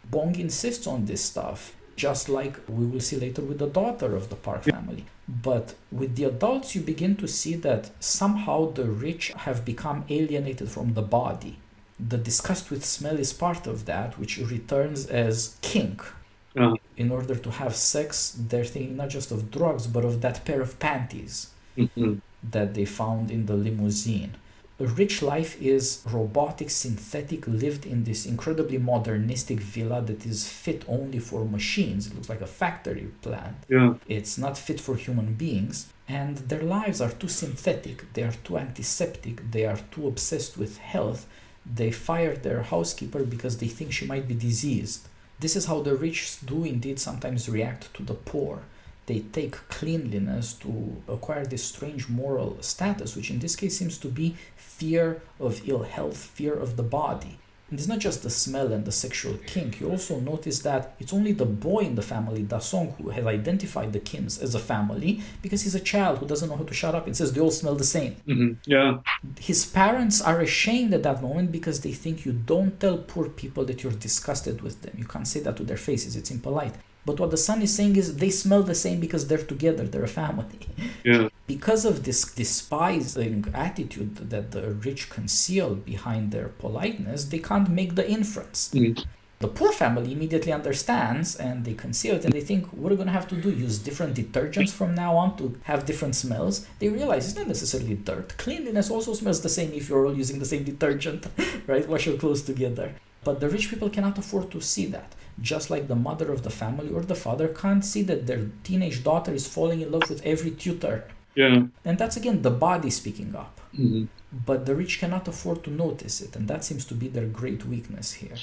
Bong insists on this stuff, just like we will see later with the daughter of the Park family. But with the adults, you begin to see that somehow the rich have become alienated from the body. The disgust with smell is part of that, which returns as kink. Uh-huh. In order to have sex, they're thinking not just of drugs, but of that pair of panties mm-hmm. that they found in the limousine a rich life is robotic, synthetic, lived in this incredibly modernistic villa that is fit only for machines. It looks like a factory plant. Yeah. It's not fit for human beings. And their lives are too synthetic, they are too antiseptic, they are too obsessed with health. They fired their housekeeper because they think she might be diseased. This is how the rich do indeed sometimes react to the poor. They take cleanliness to acquire this strange moral status, which in this case seems to be fear of ill health, fear of the body. And it's not just the smell and the sexual kink. You also notice that it's only the boy in the family, Dasong, who has identified the Kims as a family because he's a child who doesn't know how to shut up and says they all smell the same. Mm-hmm. Yeah. His parents are ashamed at that moment because they think you don't tell poor people that you're disgusted with them. You can't say that to their faces, it's impolite. But what the son is saying is they smell the same because they're together, they're a family. Yeah. Because of this despising attitude that the rich conceal behind their politeness, they can't make the inference. Mm. The poor family immediately understands and they conceal it and they think, what are we going to have to do? Use different detergents from now on to have different smells? They realize it's not necessarily dirt. Cleanliness also smells the same if you're all using the same detergent, right? Wash your clothes together. But the rich people cannot afford to see that just like the mother of the family or the father can't see that their teenage daughter is falling in love with every tutor. Yeah. And that's again the body speaking up. Mm-hmm. But the rich cannot afford to notice it, and that seems to be their great weakness here.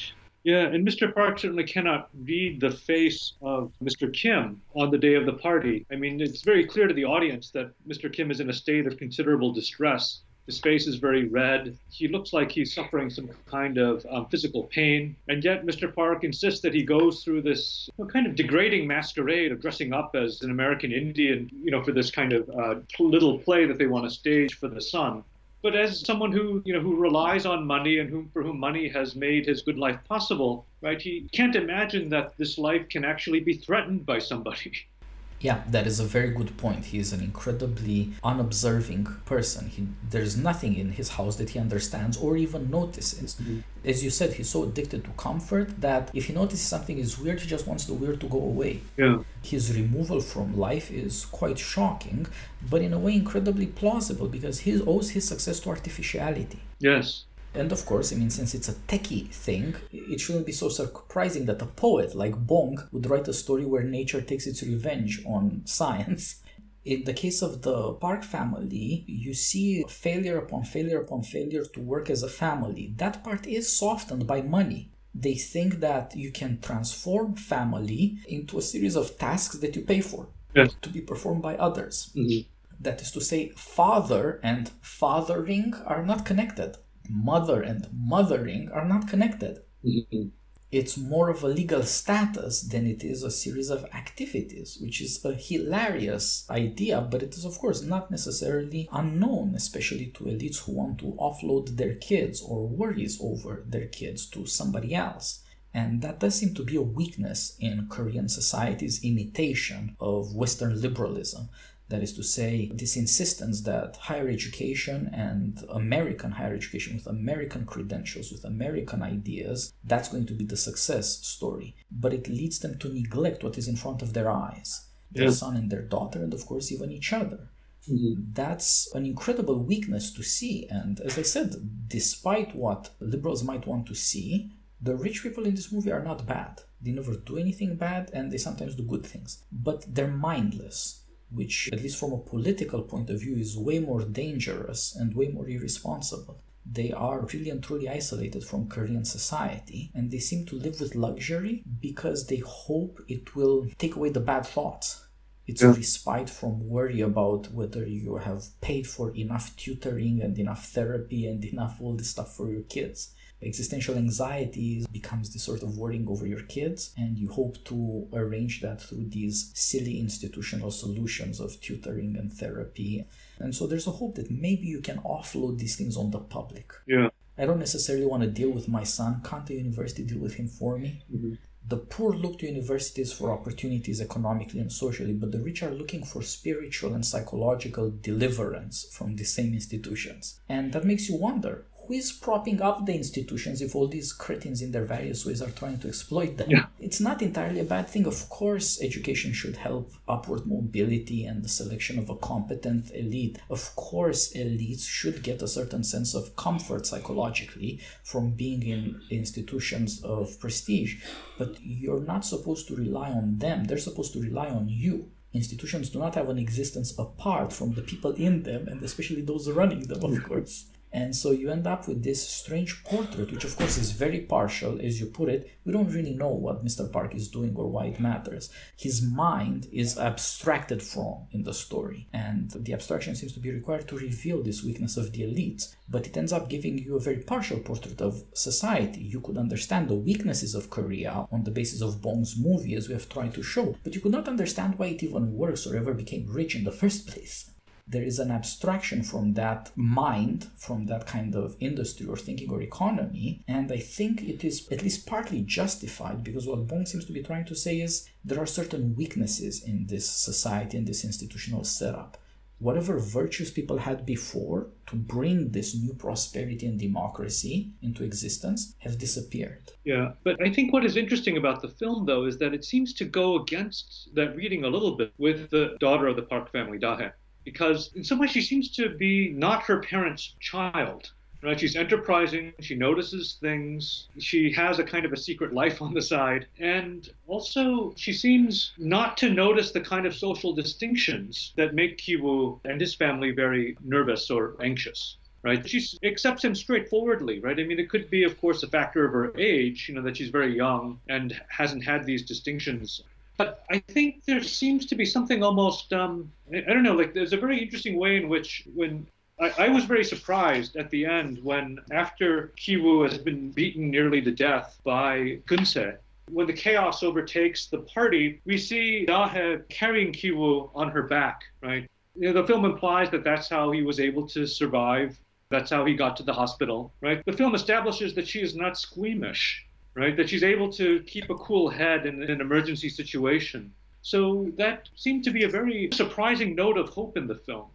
Yeah, and Mr. Park certainly cannot read the face of Mr. Kim on the day of the party. I mean, it's very clear to the audience that Mr. Kim is in a state of considerable distress. His face is very red. He looks like he's suffering some kind of um, physical pain. And yet, Mr. Park insists that he goes through this you know, kind of degrading masquerade of dressing up as an American Indian, you know, for this kind of uh, little play that they want to stage for the son. But as someone who, you know, who relies on money and whom, for whom money has made his good life possible, right? He can't imagine that this life can actually be threatened by somebody. Yeah, that is a very good point. He is an incredibly unobserving person. He, there's nothing in his house that he understands or even notices. Mm-hmm. As you said, he's so addicted to comfort that if he notices something is weird, he just wants the weird to go away. Yeah. His removal from life is quite shocking, but in a way incredibly plausible because he owes his success to artificiality. Yes. And of course, I mean, since it's a techie thing, it shouldn't be so surprising that a poet like Bong would write a story where nature takes its revenge on science. In the case of the Park family, you see failure upon failure upon failure to work as a family. That part is softened by money. They think that you can transform family into a series of tasks that you pay for yes. to be performed by others. Mm-hmm. That is to say, father and fathering are not connected mother and mothering are not connected. Mm-hmm. It's more of a legal status than it is a series of activities, which is a hilarious idea, but it is, of course, not necessarily unknown, especially to elites who want to offload their kids or worries over their kids to somebody else. And that does seem to be a weakness in Korean society's imitation of Western liberalism. That is to say, this insistence that higher education and American higher education with American credentials, with American ideas, that's going to be the success story. But it leads them to neglect what is in front of their eyes their yes. son and their daughter, and of course, even each other. Mm-hmm. That's an incredible weakness to see. And as I said, despite what liberals might want to see, the rich people in this movie are not bad. They never do anything bad and they sometimes do good things. But they're mindless which, at least from a political point of view, is way more dangerous and way more irresponsible. They are really and truly isolated from Korean society and they seem to live with luxury because they hope it will take away the bad thoughts. It's yeah. a respite from worry about whether you have paid for enough tutoring and enough therapy and enough all this stuff for your kids existential anxiety becomes the sort of worrying over your kids and you hope to arrange that through these silly institutional solutions of tutoring and therapy. And so there's a hope that maybe you can offload these things on the public. Yeah. I don't necessarily want to deal with my son. Can't the university deal with him for me? Mm-hmm. The poor look to universities for opportunities economically and socially, but the rich are looking for spiritual and psychological deliverance from the same institutions. And that makes you wonder who is propping up the institutions if all these cretins in their various ways are trying to exploit them? Yeah. It's not entirely a bad thing. Of course, education should help upward mobility and the selection of a competent elite. Of course, elites should get a certain sense of comfort psychologically from being in institutions of prestige. But you're not supposed to rely on them, they're supposed to rely on you institutions do not have an existence apart from the people in them and especially those running them of mm. course And so you end up with this strange portrait, which of course is very partial, as you put it. We don't really know what Mr. Park is doing or why it matters. His mind is abstracted from in the story, and the abstraction seems to be required to reveal this weakness of the elites. But it ends up giving you a very partial portrait of society. You could understand the weaknesses of Korea on the basis of Bong's movie, as we have tried to show, but you could not understand why it even works or ever became rich in the first place there is an abstraction from that mind, from that kind of industry or thinking or economy. And I think it is at least partly justified because what Bong seems to be trying to say is there are certain weaknesses in this society and this institutional setup. Whatever virtues people had before to bring this new prosperity and democracy into existence have disappeared. Yeah, but I think what is interesting about the film, though, is that it seems to go against that reading a little bit with the daughter of the Park family, Dahae because in some way she seems to be not her parents' child. Right? She's enterprising, she notices things, she has a kind of a secret life on the side, and also she seems not to notice the kind of social distinctions that make Kiwoo and his family very nervous or anxious right? She accepts him straightforwardly, right? I mean, it could be, of course, a factor of her age, you know, that she's very young and hasn't had these distinctions but I think there seems to be something almost, um, I don't know, like there's a very interesting way in which when I, I, was very surprised at the end when, after Kiwoo has been beaten nearly to death by Geunse, when the chaos overtakes the party, we see Dahae carrying Kiwoo on her back, right? You know, the film implies that that's how he was able to survive. That's how he got to the hospital, right? The film establishes that she is not squeamish right? That she's able to keep a cool head in, in an emergency situation. So that seemed to be a very surprising note of hope in the film.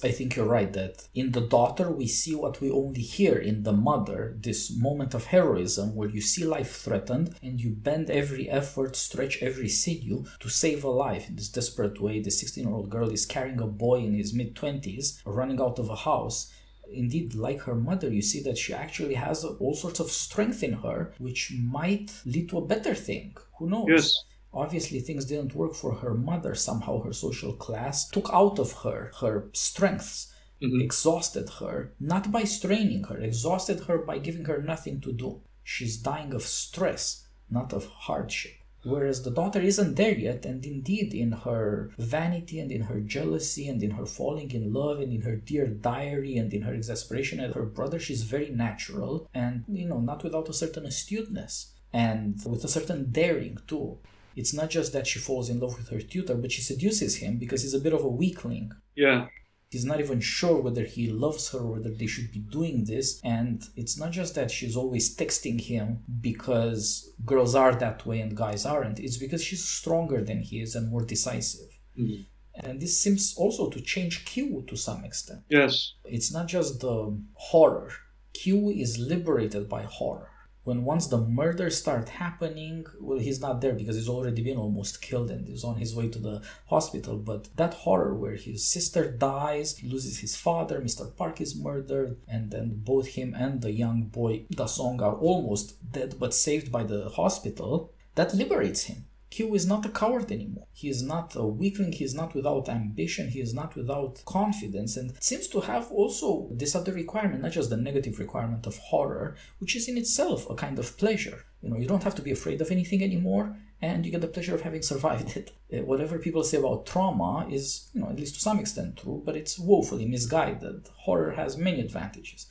I think you're right that in the daughter we see what we only hear in the mother this moment of heroism where you see life threatened and you bend every effort, stretch every sinew to save a life. In this desperate way, the 16 year old girl is carrying a boy in his mid 20s running out of a house indeed, like her mother, you see that she actually has all sorts of strength in her, which might lead to a better thing. Who knows? Yes. Obviously, things didn't work for her mother. Somehow, her social class took out of her her strengths, mm-hmm. exhausted her, not by straining her, exhausted her by giving her nothing to do. She's dying of stress, not of hardship. Whereas the daughter isn't there yet, and indeed, in her vanity and in her jealousy and in her falling in love and in her dear diary and in her exasperation at her brother, she's very natural and, you know, not without a certain astuteness and with a certain daring too. It's not just that she falls in love with her tutor, but she seduces him because he's a bit of a weakling. Yeah he's not even sure whether he loves her or whether they should be doing this. And it's not just that she's always texting him because girls are that way and guys aren't, it's because she's stronger than he is and more decisive. Mm-hmm. And this seems also to change Kiwoo to some extent. Yes. It's not just the horror. Kiwoo is liberated by horror when once the murders start happening, well, he's not there because he's already been almost killed and is on his way to the hospital. But that horror where his sister dies, he loses his father, Mr. Park is murdered, and then both him and the young boy Da Song are almost dead but saved by the hospital, that liberates him. Kiwoo is not a coward anymore. He is not a weakling, he is not without ambition, he is not without confidence, and seems to have also this other requirement, not just the negative requirement of horror, which is in itself a kind of pleasure. You know, you don't have to be afraid of anything anymore, and you get the pleasure of having survived it. Uh, whatever people say about trauma is, you know, at least to some extent true, but it's woefully misguided. Horror has many advantages.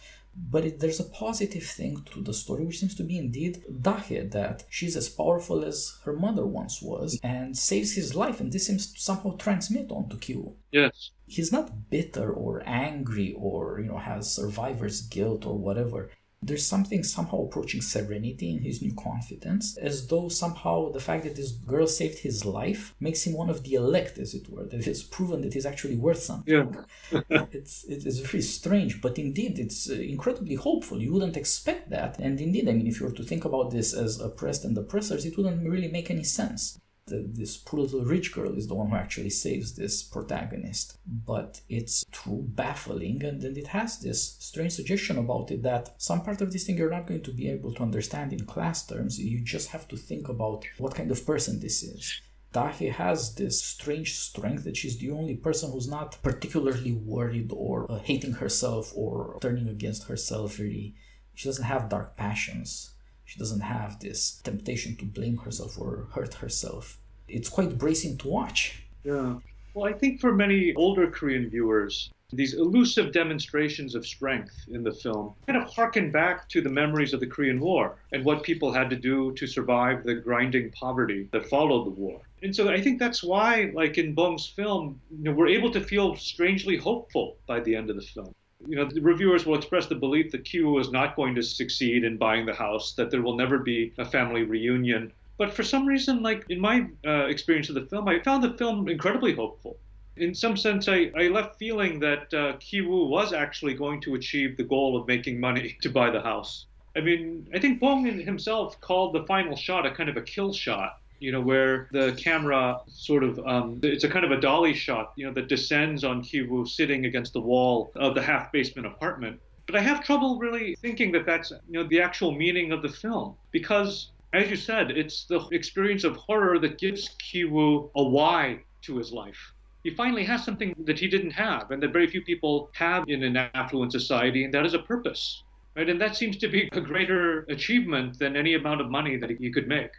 But it, there's a positive thing to the story, which seems to be indeed Dahae, that she's as powerful as her mother once was and saves his life. And this seems to somehow transmit onto Kiwoo. Yes. He's not bitter or angry or, you know, has survivor's guilt or whatever. There's something somehow approaching serenity in his new confidence, as though somehow the fact that this girl saved his life makes him one of the elect, as it were, that has proven that he's actually worth something. Yeah. it's, it's very strange, but indeed it's uh, incredibly hopeful. You wouldn't expect that. And indeed, I mean, if you were to think about this as oppressed and oppressors, it wouldn't really make any sense this poor little rich girl is the one who actually saves this protagonist. But it's too baffling, and then it has this strange suggestion about it that some part of this thing you're not going to be able to understand in class terms. You just have to think about what kind of person this is. Dahe has this strange strength that she's the only person who's not particularly worried or uh, hating herself or turning against herself really. She doesn't have dark passions. She doesn't have this temptation to blame herself or hurt herself. It's quite bracing to watch. Yeah. Well, I think for many older Korean viewers, these elusive demonstrations of strength in the film kind of harken back to the memories of the Korean War and what people had to do to survive the grinding poverty that followed the war. And so I think that's why, like in Bong's film, you know, we're able to feel strangely hopeful by the end of the film. You know, the reviewers will express the belief that Kiwoo is not going to succeed in buying the house, that there will never be a family reunion. But for some reason, like in my uh, experience of the film, I found the film incredibly hopeful. In some sense, I, I left feeling that uh, Kiwoo was actually going to achieve the goal of making money to buy the house. I mean, I think Bong himself called the final shot a kind of a kill shot you know, where the camera sort of, um, it's a kind of a dolly shot, you know, that descends on Kiwoo sitting against the wall of the half basement apartment. But I have trouble really thinking that that's, you know, the actual meaning of the film because, as you said, it's the experience of horror that gives Kiwoo a why to his life. He finally has something that he didn't have and that very few people have in an affluent society, and that is a purpose. Right? And that seems to be a greater achievement than any amount of money that he could make.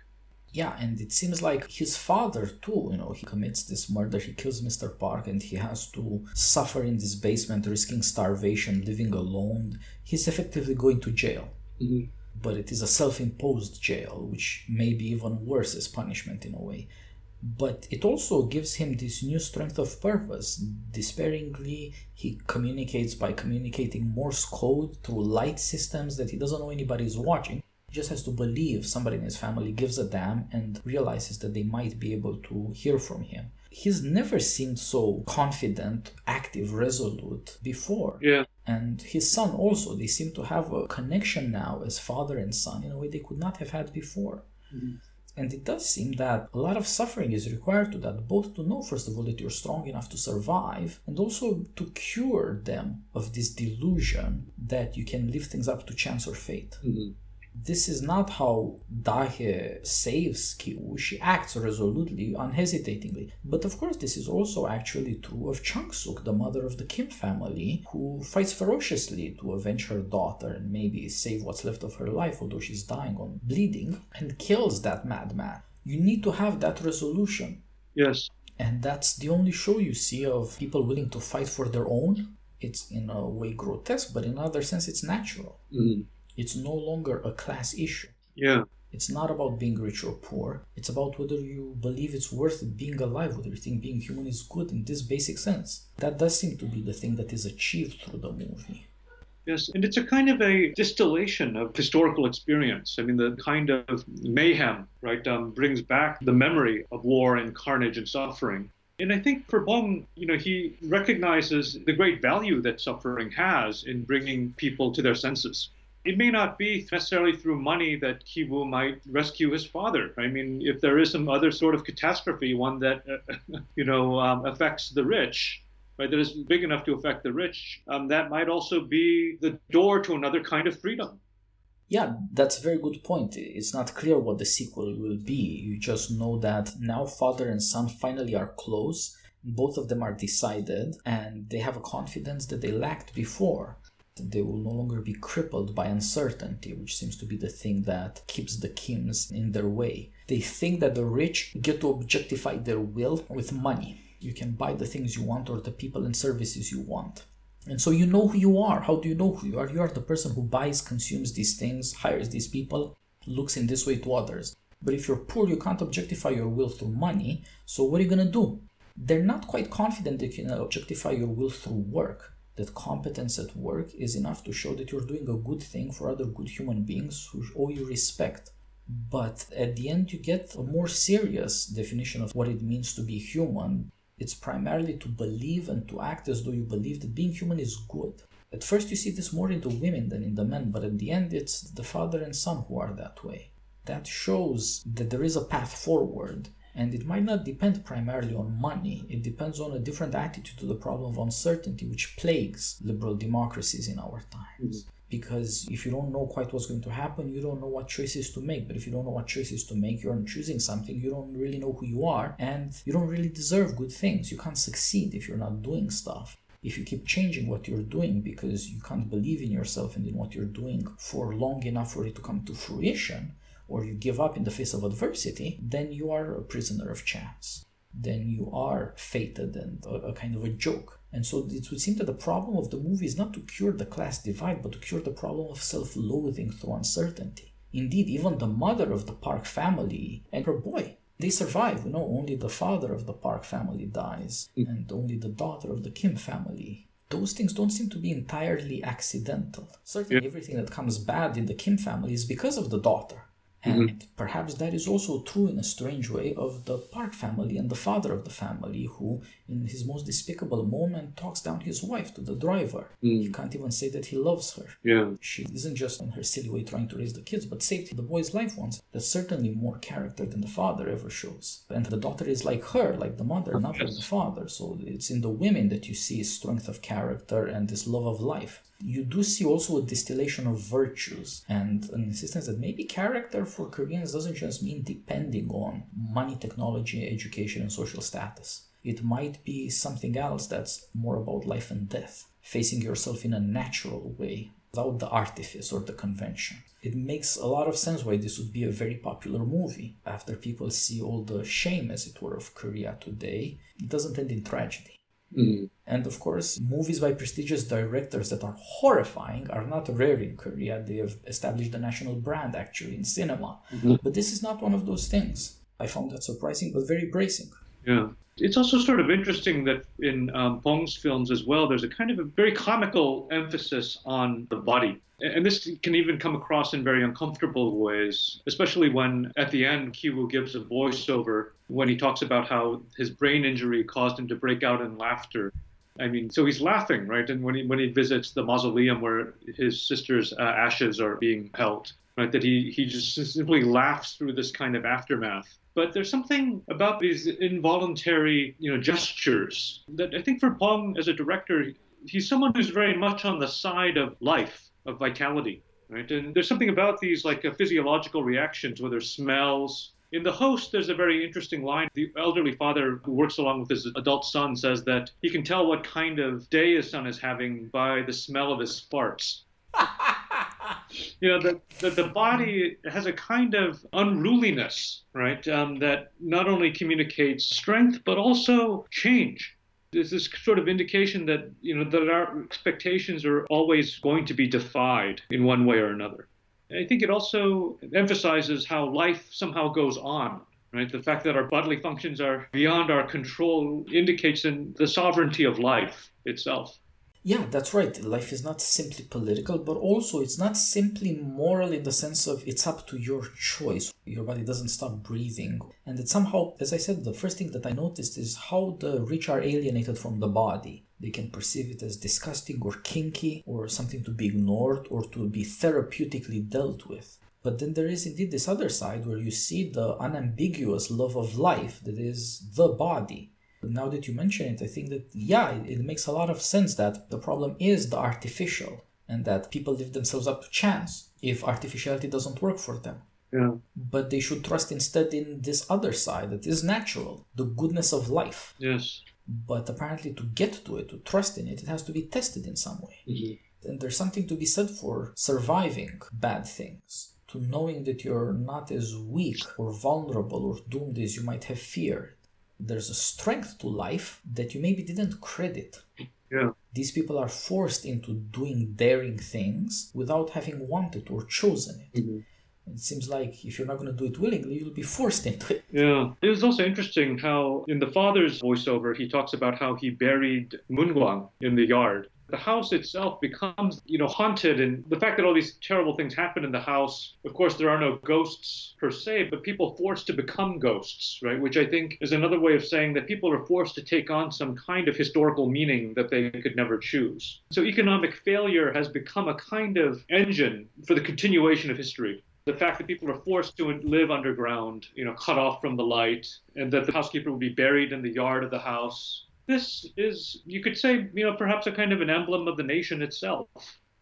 Yeah, and it seems like his father too, you know, he commits this murder, he kills Mr. Park, and he has to suffer in this basement, risking starvation, living alone. He's effectively going to jail. Mm-hmm. But it is a self imposed jail, which may be even worse as punishment in a way. But it also gives him this new strength of purpose. Despairingly, he communicates by communicating Morse code through light systems that he doesn't know anybody is watching he just has to believe somebody in his family gives a damn and realizes that they might be able to hear from him. He's never seemed so confident, active, resolute before. Yeah. And his son also, they seem to have a connection now as father and son in a way they could not have had before. Mm-hmm. And it does seem that a lot of suffering is required to that, both to know, first of all, that you're strong enough to survive, and also to cure them of this delusion that you can leave things up to chance or fate. Mm-hmm. This is not how Dahe saves Kiwoo. She acts resolutely, unhesitatingly. But of course, this is also actually true of Changsuk, the mother of the Kim family, who fights ferociously to avenge her daughter and maybe save what's left of her life, although she's dying on bleeding, and kills that madman. You need to have that resolution. Yes. And that's the only show you see of people willing to fight for their own. It's in a way grotesque, but in another sense, it's natural. Mm-hmm. It's no longer a class issue. Yeah. It's not about being rich or poor. It's about whether you believe it's worth being alive, whether you think being human is good in this basic sense. That does seem to be the thing that is achieved through the movie. Yes, and it's a kind of a distillation of historical experience. I mean, the kind of mayhem, right, um, brings back the memory of war and carnage and suffering. And I think for Bong, you know, he recognizes the great value that suffering has in bringing people to their senses it may not be necessarily through money that Kiwoo might rescue his father. I mean, if there is some other sort of catastrophe, one that uh, you know um, affects the rich, right, that is big enough to affect the rich, um, that might also be the door to another kind of freedom. Yeah, that's a very good point. It's not clear what the sequel will be. You just know that now father and son finally are close. Both of them are decided, and they have a confidence that they lacked before they will no longer be crippled by uncertainty, which seems to be the thing that keeps the Kims in their way. They think that the rich get to objectify their will with money. You can buy the things you want or the people and services you want. And so you know who you are. How do you know who you are? You are the person who buys, consumes these things, hires these people, looks in this way to others. But if you're poor, you can't objectify your will through money. So what are you going to do? They're not quite confident you can objectify your will through work that competence at work is enough to show that you're doing a good thing for other good human beings who owe you respect. But at the end, you get a more serious definition of what it means to be human. It's primarily to believe and to act as though you believe that being human is good. At first, you see this more in the women than in the men, but at the end, it's the father and son who are that way. That shows that there is a path forward And it might not depend primarily on money. It depends on a different attitude to the problem of uncertainty, which plagues liberal democracies in our times. Mm-hmm. Because if you don't know quite what's going to happen, you don't know what choices to make. But if you don't know what choices to make, you're not choosing something, you don't really know who you are, and you don't really deserve good things. You can't succeed if you're not doing stuff if you keep changing what you're doing because you can't believe in yourself and in what you're doing for long enough for it to come to fruition, or you give up in the face of adversity, then you are a prisoner of chance. Then you are fated and a, a kind of a joke. And so it would seem that the problem of the movie is not to cure the class divide, but to cure the problem of self loathing through uncertainty. Indeed, even the mother of the Park family and her boy they survive. You know, only the father of the Park family dies, mm. and only the daughter of the Kim family. Those things don't seem to be entirely accidental. Certainly, yeah. everything that comes bad in the Kim family is because of the daughter. Mm-hmm. And mm-hmm. perhaps that is also true in a strange way of the Park family and the father of the family, who, in his most despicable moment, talks down his wife to the driver. Mm. You can't even say that he loves her. Yeah. She isn't just in her silly way trying to raise the kids, but saved the boy's life once. That's certainly more character than the father ever shows. And the daughter is like her, like the mother, not yes. like the father. So it's in the women that you see strength of character and this love of life you do see also a distillation of virtues and an insistence that maybe character for Koreans doesn't just mean depending on money, technology, education, and social status. It might be something else that's more about life and death, facing yourself in a natural way without the artifice or the convention. It makes a lot of sense why this would be a very popular movie. After people see all the shame, as it were, of Korea today, it doesn't end in tragedy. Mm. And of course, movies by prestigious directors that are horrifying are not rare in Korea. They have established a national brand actually in cinema. Mm-hmm. But this is not one of those things. I found that surprising but very bracing. Yeah. It's also sort of interesting that in um, Bong's films as well, there's a kind of a very comical emphasis on the body. And this can even come across in very uncomfortable ways, especially when at the end Ki-woo gives a voiceover when he talks about how his brain injury caused him to break out in laughter. I mean, so he's laughing, right? And when he when he visits the mausoleum where his sister's uh, ashes are being held, right? That he he just simply laughs through this kind of aftermath. But there's something about these involuntary, you know, gestures that I think for Bong as a director, he's someone who's very much on the side of life of vitality, right? And there's something about these like uh, physiological reactions, whether smells. In The Host, there's a very interesting line. The elderly father who works along with his adult son says that he can tell what kind of day his son is having by the smell of his farts. you know, the, the, the, body has a kind of unruliness, right, um, that not only communicates strength, but also change there's this sort of indication that you know that our expectations are always going to be defied in one way or another. I think it also emphasizes how life somehow goes on. Right, the fact that our bodily functions are beyond our control indicates in the sovereignty of life itself. Yeah, that's right. Life is not simply political, but also it's not simply moral in the sense of it's up to your choice. Your body doesn't stop breathing. And it somehow, as I said, the first thing that I noticed is how the rich are alienated from the body. They can perceive it as disgusting or kinky or something to be ignored or to be therapeutically dealt with. But then there is indeed this other side where you see the unambiguous love of life that is the body now that you mention it, I think that, yeah, it, it makes a lot of sense that the problem is the artificial and that people leave themselves up to chance if artificiality doesn't work for them. Yeah. But they should trust instead in this other side that is natural, the goodness of life. Yes. But apparently, to get to it, to trust in it, it has to be tested in some way. Mm-hmm. And there's something to be said for surviving bad things, to knowing that you're not as weak or vulnerable or doomed as you might have feared there's a strength to life that you maybe didn't credit. Yeah. These people are forced into doing daring things without having wanted or chosen it. Mm-hmm. It seems like if you're not going to do it willingly, you'll be forced into it. Yeah. It was also interesting how in the father's voiceover, he talks about how he buried Moongwang in the yard the house itself becomes, you know, haunted. And the fact that all these terrible things happen in the house, of course, there are no ghosts per se, but people forced to become ghosts, right? Which I think is another way of saying that people are forced to take on some kind of historical meaning that they could never choose. So economic failure has become a kind of engine for the continuation of history. the fact that people are forced to live underground, you know, cut off from the light, and that the housekeeper will be buried in the yard of the house. This is, you could say, you know, perhaps a kind of an emblem of the nation itself.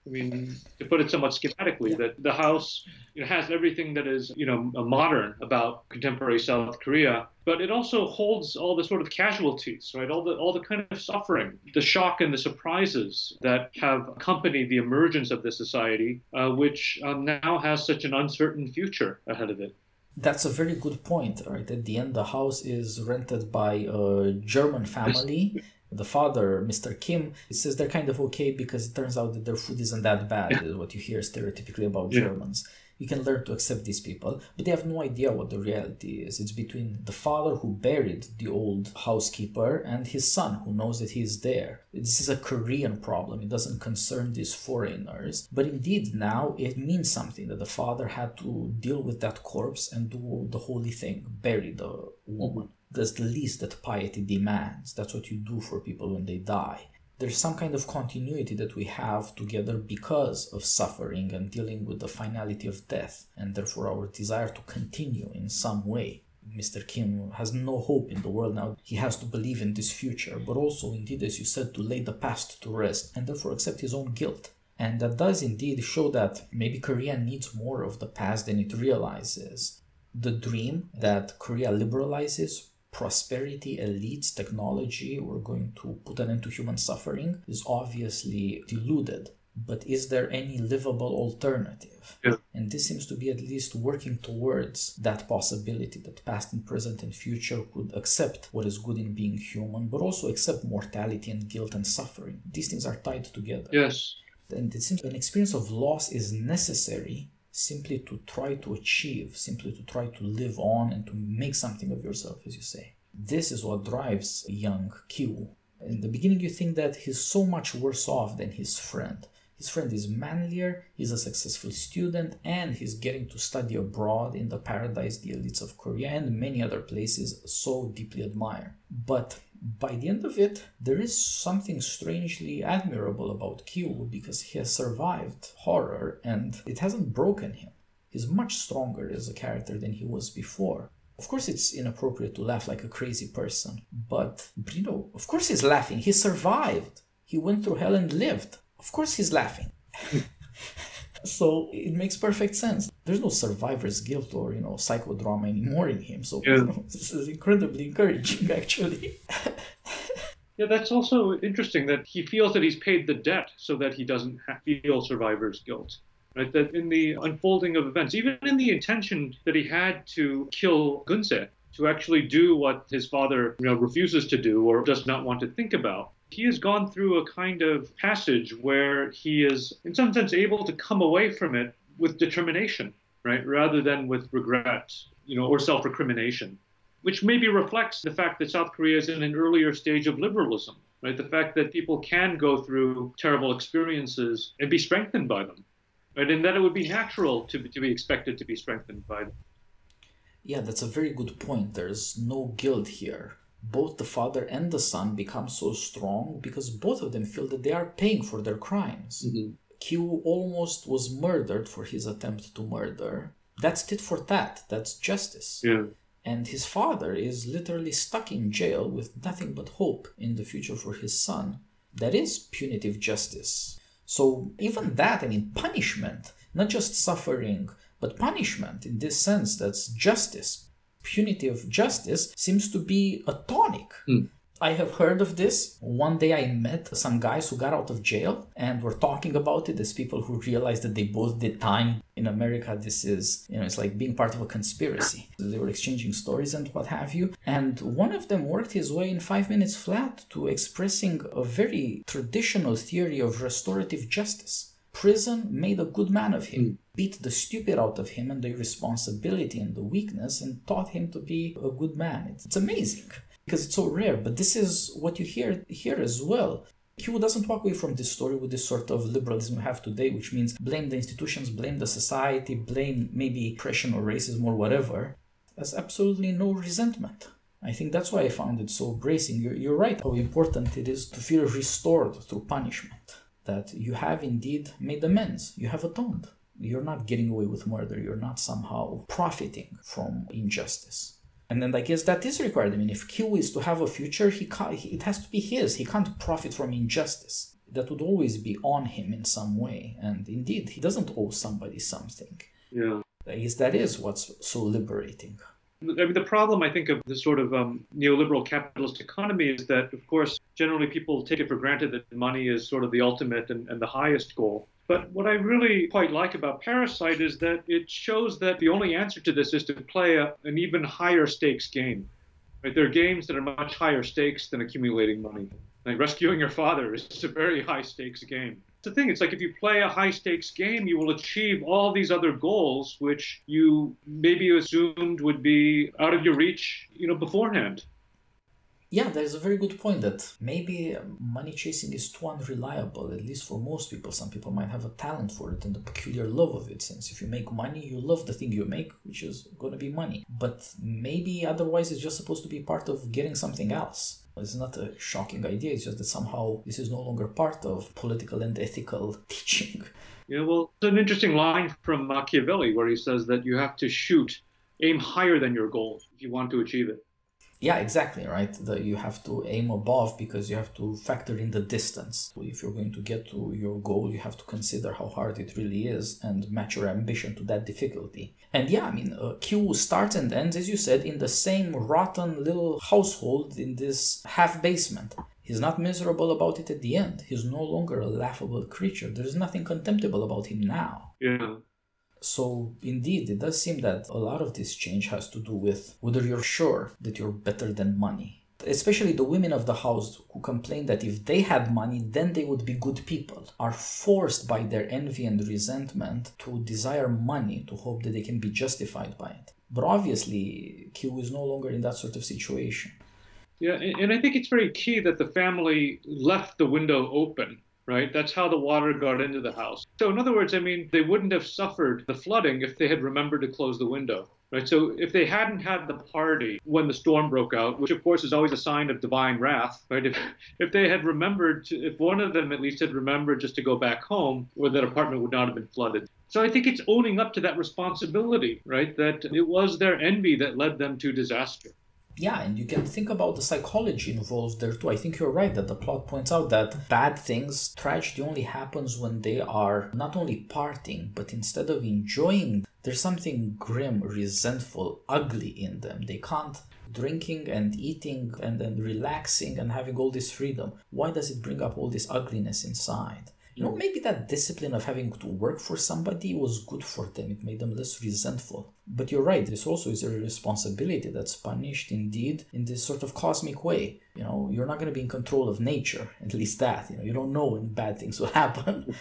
I mean, to put it somewhat schematically, yeah. that the house you know, has everything that is, you know, modern about contemporary South Korea, but it also holds all the sort of casualties, right? All the all the kind of suffering, the shock and the surprises that have accompanied the emergence of this society, uh, which um, now has such an uncertain future ahead of it. That's a very good point, right? At the end, the house is rented by a German family the father, Mr. Kim, says they're kind of okay because it turns out that their food isn't that bad, yeah. what you hear stereotypically about yeah. Germans. You can learn to accept these people, but they have no idea what the reality is. It's between the father who buried the old housekeeper and his son who knows that he is there. This is a Korean problem. It doesn't concern these foreigners. But indeed, now it means something that the father had to deal with that corpse and do the holy thing, bury the woman. That's the least that piety demands. That's what you do for people when they die. There's some kind of continuity that we have together because of suffering and dealing with the finality of death, and therefore our desire to continue in some way. Mr. Kim has no hope in the world now. He has to believe in this future, but also, indeed, as you said, to lay the past to rest and therefore accept his own guilt. And that does indeed show that maybe Korea needs more of the past than it realizes. The dream that Korea liberalizes prosperity, elites, technology, we're going to put an end to human suffering is obviously deluded. But is there any livable alternative? Yeah. And this seems to be at least working towards that possibility that past and present and future could accept what is good in being human, but also accept mortality and guilt and suffering. These things are tied together. Yes. And it seems an experience of loss is necessary simply to try to achieve, simply to try to live on and to make something of yourself, as you say. This is what drives young Kiwoo. In the beginning, you think that he's so much worse off than his friend. His friend is manlier, he's a successful student, and he's getting to study abroad in the paradise the elites of Korea and many other places so deeply admire. But by the end of it, there is something strangely admirable about Kiwoo because he has survived horror and it hasn't broken him. He's much stronger as a character than he was before. Of course, it's inappropriate to laugh like a crazy person, but, know, of course he's laughing. He survived. He went through hell and lived. Of course he's laughing. so it makes perfect sense. There's no survivor's guilt or you know psychodrama anymore in him. So yeah. you know, this is incredibly encouraging, actually. yeah, that's also interesting that he feels that he's paid the debt so that he doesn't feel survivor's guilt. Right, that in the unfolding of events, even in the intention that he had to kill Geun-sae, to actually do what his father you know, refuses to do or does not want to think about, he has gone through a kind of passage where he is, in some sense, able to come away from it with determination, right, rather than with regret, you know, or self-recrimination, which maybe reflects the fact that South Korea is in an earlier stage of liberalism, right? The fact that people can go through terrible experiences and be strengthened by them, right? And that it would be natural to, to be expected to be strengthened by them. Yeah, that's a very good point. There's no guilt here both the father and the son become so strong because both of them feel that they are paying for their crimes. Mm-hmm. Kiwoo almost was murdered for his attempt to murder. That's tit for tat. That's justice. Yeah. And his father is literally stuck in jail with nothing but hope in the future for his son. That is punitive justice. So, even that, I mean, punishment, not just suffering, but punishment in this sense, that's justice punitive justice seems to be a tonic. Mm. I have heard of this. One day I met some guys who got out of jail and were talking about it as people who realized that they both did time. In America, this is, you know, it's like being part of a conspiracy. They were exchanging stories and what have you. And one of them worked his way in five minutes flat to expressing a very traditional theory of restorative justice Prison made a good man of him, mm. beat the stupid out of him and the irresponsibility and the weakness, and taught him to be a good man. It's, it's amazing because it's so rare, but this is what you hear here as well. Kiwoo doesn't walk away from this story with this sort of liberalism we have today, which means blame the institutions, blame the society, blame maybe oppression or racism or whatever. There's absolutely no resentment. I think that's why I found it so bracing. You're, you're right how important it is to feel restored through punishment that you have indeed made amends, you have atoned. You're not getting away with murder. You're not somehow profiting from injustice. And then I guess that is required. I mean, if Kiwoo is to have a future, he can't, it has to be his. He can't profit from injustice. That would always be on him in some way. And indeed, he doesn't owe somebody something. Yeah. I guess that is what's so liberating. I mean, the problem I think of this sort of um, neoliberal capitalist economy is that, of course, generally people take it for granted that money is sort of the ultimate and, and the highest goal. But what I really quite like about Parasite is that it shows that the only answer to this is to play a, an even higher stakes game. Right? There are games that are much higher stakes than accumulating money. Like rescuing your father is a very high stakes game. The thing, it's like if you play a high stakes game, you will achieve all these other goals which you maybe assumed would be out of your reach, you know, beforehand. Yeah, there's a very good point that maybe money chasing is too unreliable, at least for most people. Some people might have a talent for it and a peculiar love of it, since if you make money, you love the thing you make, which is going to be money. But maybe otherwise it's just supposed to be part of getting something else. It's not a shocking idea, it's just that somehow this is no longer part of political and ethical teaching. Yeah, well, it's an interesting line from Machiavelli where he says that you have to shoot, aim higher than your goal if you want to achieve it yeah exactly right the, you have to aim above because you have to factor in the distance if you're going to get to your goal you have to consider how hard it really is and match your ambition to that difficulty and yeah i mean uh, Kiwoo starts and ends as you said in the same rotten little household in this half basement He's not miserable about it at the end. He's no longer a laughable creature. There's nothing contemptible about him now. Yeah. So indeed, it does seem that a lot of this change has to do with whether you're sure that you're better than money. Especially the women of the house who complain that if they had money, then they would be good people, are forced by their envy and resentment to desire money to hope that they can be justified by it. But obviously, Kiwoo is no longer in that sort of situation. Yeah, and I think it's very key that the family left the window open right? That's how the water got into the house. So, in other words, I mean, they wouldn't have suffered the flooding if they had remembered to close the window. Right, so if they hadn't had the party when the storm broke out, which of course is always a sign of divine wrath, right? If, if they had remembered, to, if one of them at least had remembered just to go back home, or that apartment would not have been flooded. So I think it's owning up to that responsibility, right? That it was their envy that led them to disaster yeah, and you can think about the psychology involved there too. I think you're right that the plot points out that bad things, tragedy only happens when they are not only parting, but instead of enjoying, there's something grim, resentful, ugly in them. They can't drinking and eating and then relaxing and having all this freedom. Why does it bring up all this ugliness inside? You know, maybe that discipline of having to work for somebody was good for them. It made them less resentful. But you're right, this also is a responsibility that's punished indeed in this sort of cosmic way. You know, you're not going to be in control of nature, at least that. You know, you don't know when bad things will happen.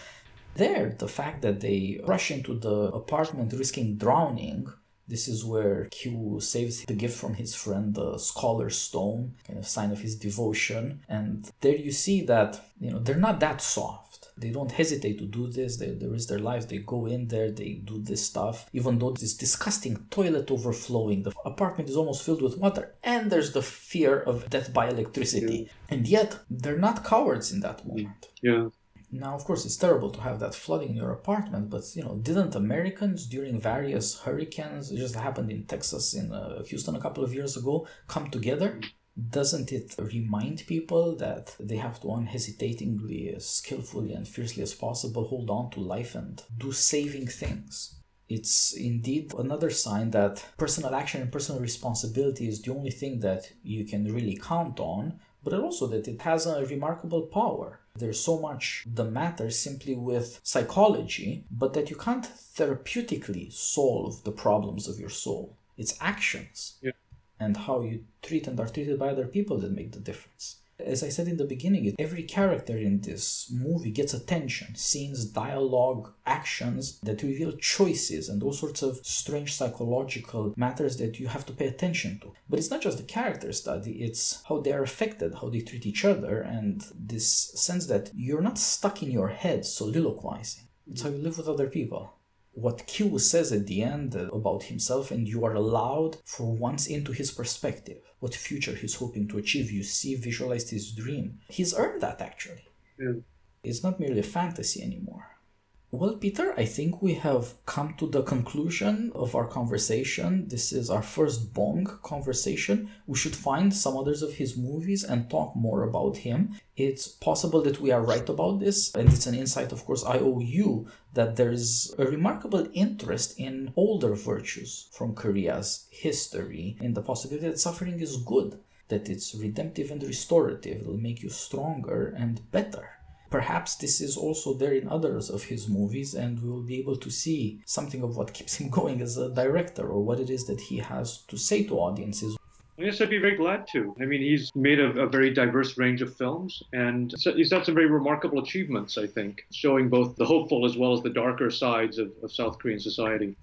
there, the fact that they rush into the apartment risking drowning this is where Kiwoo saves the gift from his friend, the scholar Stone, kind of sign of his devotion. And there you see that, you know, they're not that soft they don't hesitate to do this. They, they risk their lives. They go in there. They do this stuff. Even though this disgusting toilet overflowing, the apartment is almost filled with water, and there's the fear of death by electricity. Yeah. And yet, they're not cowards in that moment. Yeah. Now, of course, it's terrible to have that flooding in your apartment, but you know, didn't Americans during various hurricanes, it just happened in Texas, in uh, Houston a couple of years ago, come together doesn't it remind people that they have to unhesitatingly, skillfully and fiercely as possible hold on to life and do saving things? It's indeed another sign that personal action and personal responsibility is the only thing that you can really count on, but also that it has a remarkable power. There's so much the matter simply with psychology, but that you can't therapeutically solve the problems of your soul. It's actions. Yeah and how you treat and are treated by other people that make the difference. As I said in the beginning, every character in this movie gets attention scenes, dialogue, actions that reveal choices and all sorts of strange psychological matters that you have to pay attention to. But it's not just the character study, it's how they are affected, how they treat each other, and this sense that you're not stuck in your head soliloquizing. It's how you live with other people what Kiwoo says at the end about himself, and you are allowed for once into his perspective, what future he's hoping to achieve. You see, visualized his dream. He's earned that actually. Yeah. It's not merely a fantasy anymore. Well, Peter, I think we have come to the conclusion of our conversation. This is our first Bong conversation. We should find some others of his movies and talk more about him. It's possible that we are right about this, and it's an insight, of course, I owe you that there is a remarkable interest in older virtues from Korea's history, in the possibility that suffering is good, that it's redemptive and restorative, it will make you stronger and better. Perhaps this is also there in others of his movies, and we will be able to see something of what keeps him going as a director or what it is that he has to say to audiences. Yes, I'd be very glad to. I mean, he's made a, a, very diverse range of films, and he's had some very remarkable achievements, I think, showing both the hopeful as well as the darker sides of, of South Korean society.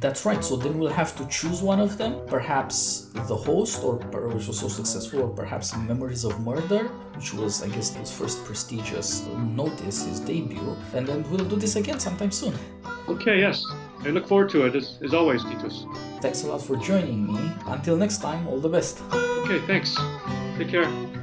That's right. So then we'll have to choose one of them. Perhaps The Host, or which was so successful, or perhaps Memories of Murder, which was, I guess, his first prestigious notice, his debut. And then we'll do this again sometime soon. Okay. Yes. I look forward to it as, as always, Titus. Thanks a lot for joining me. Until next time, all the best. Okay. Thanks. Take care.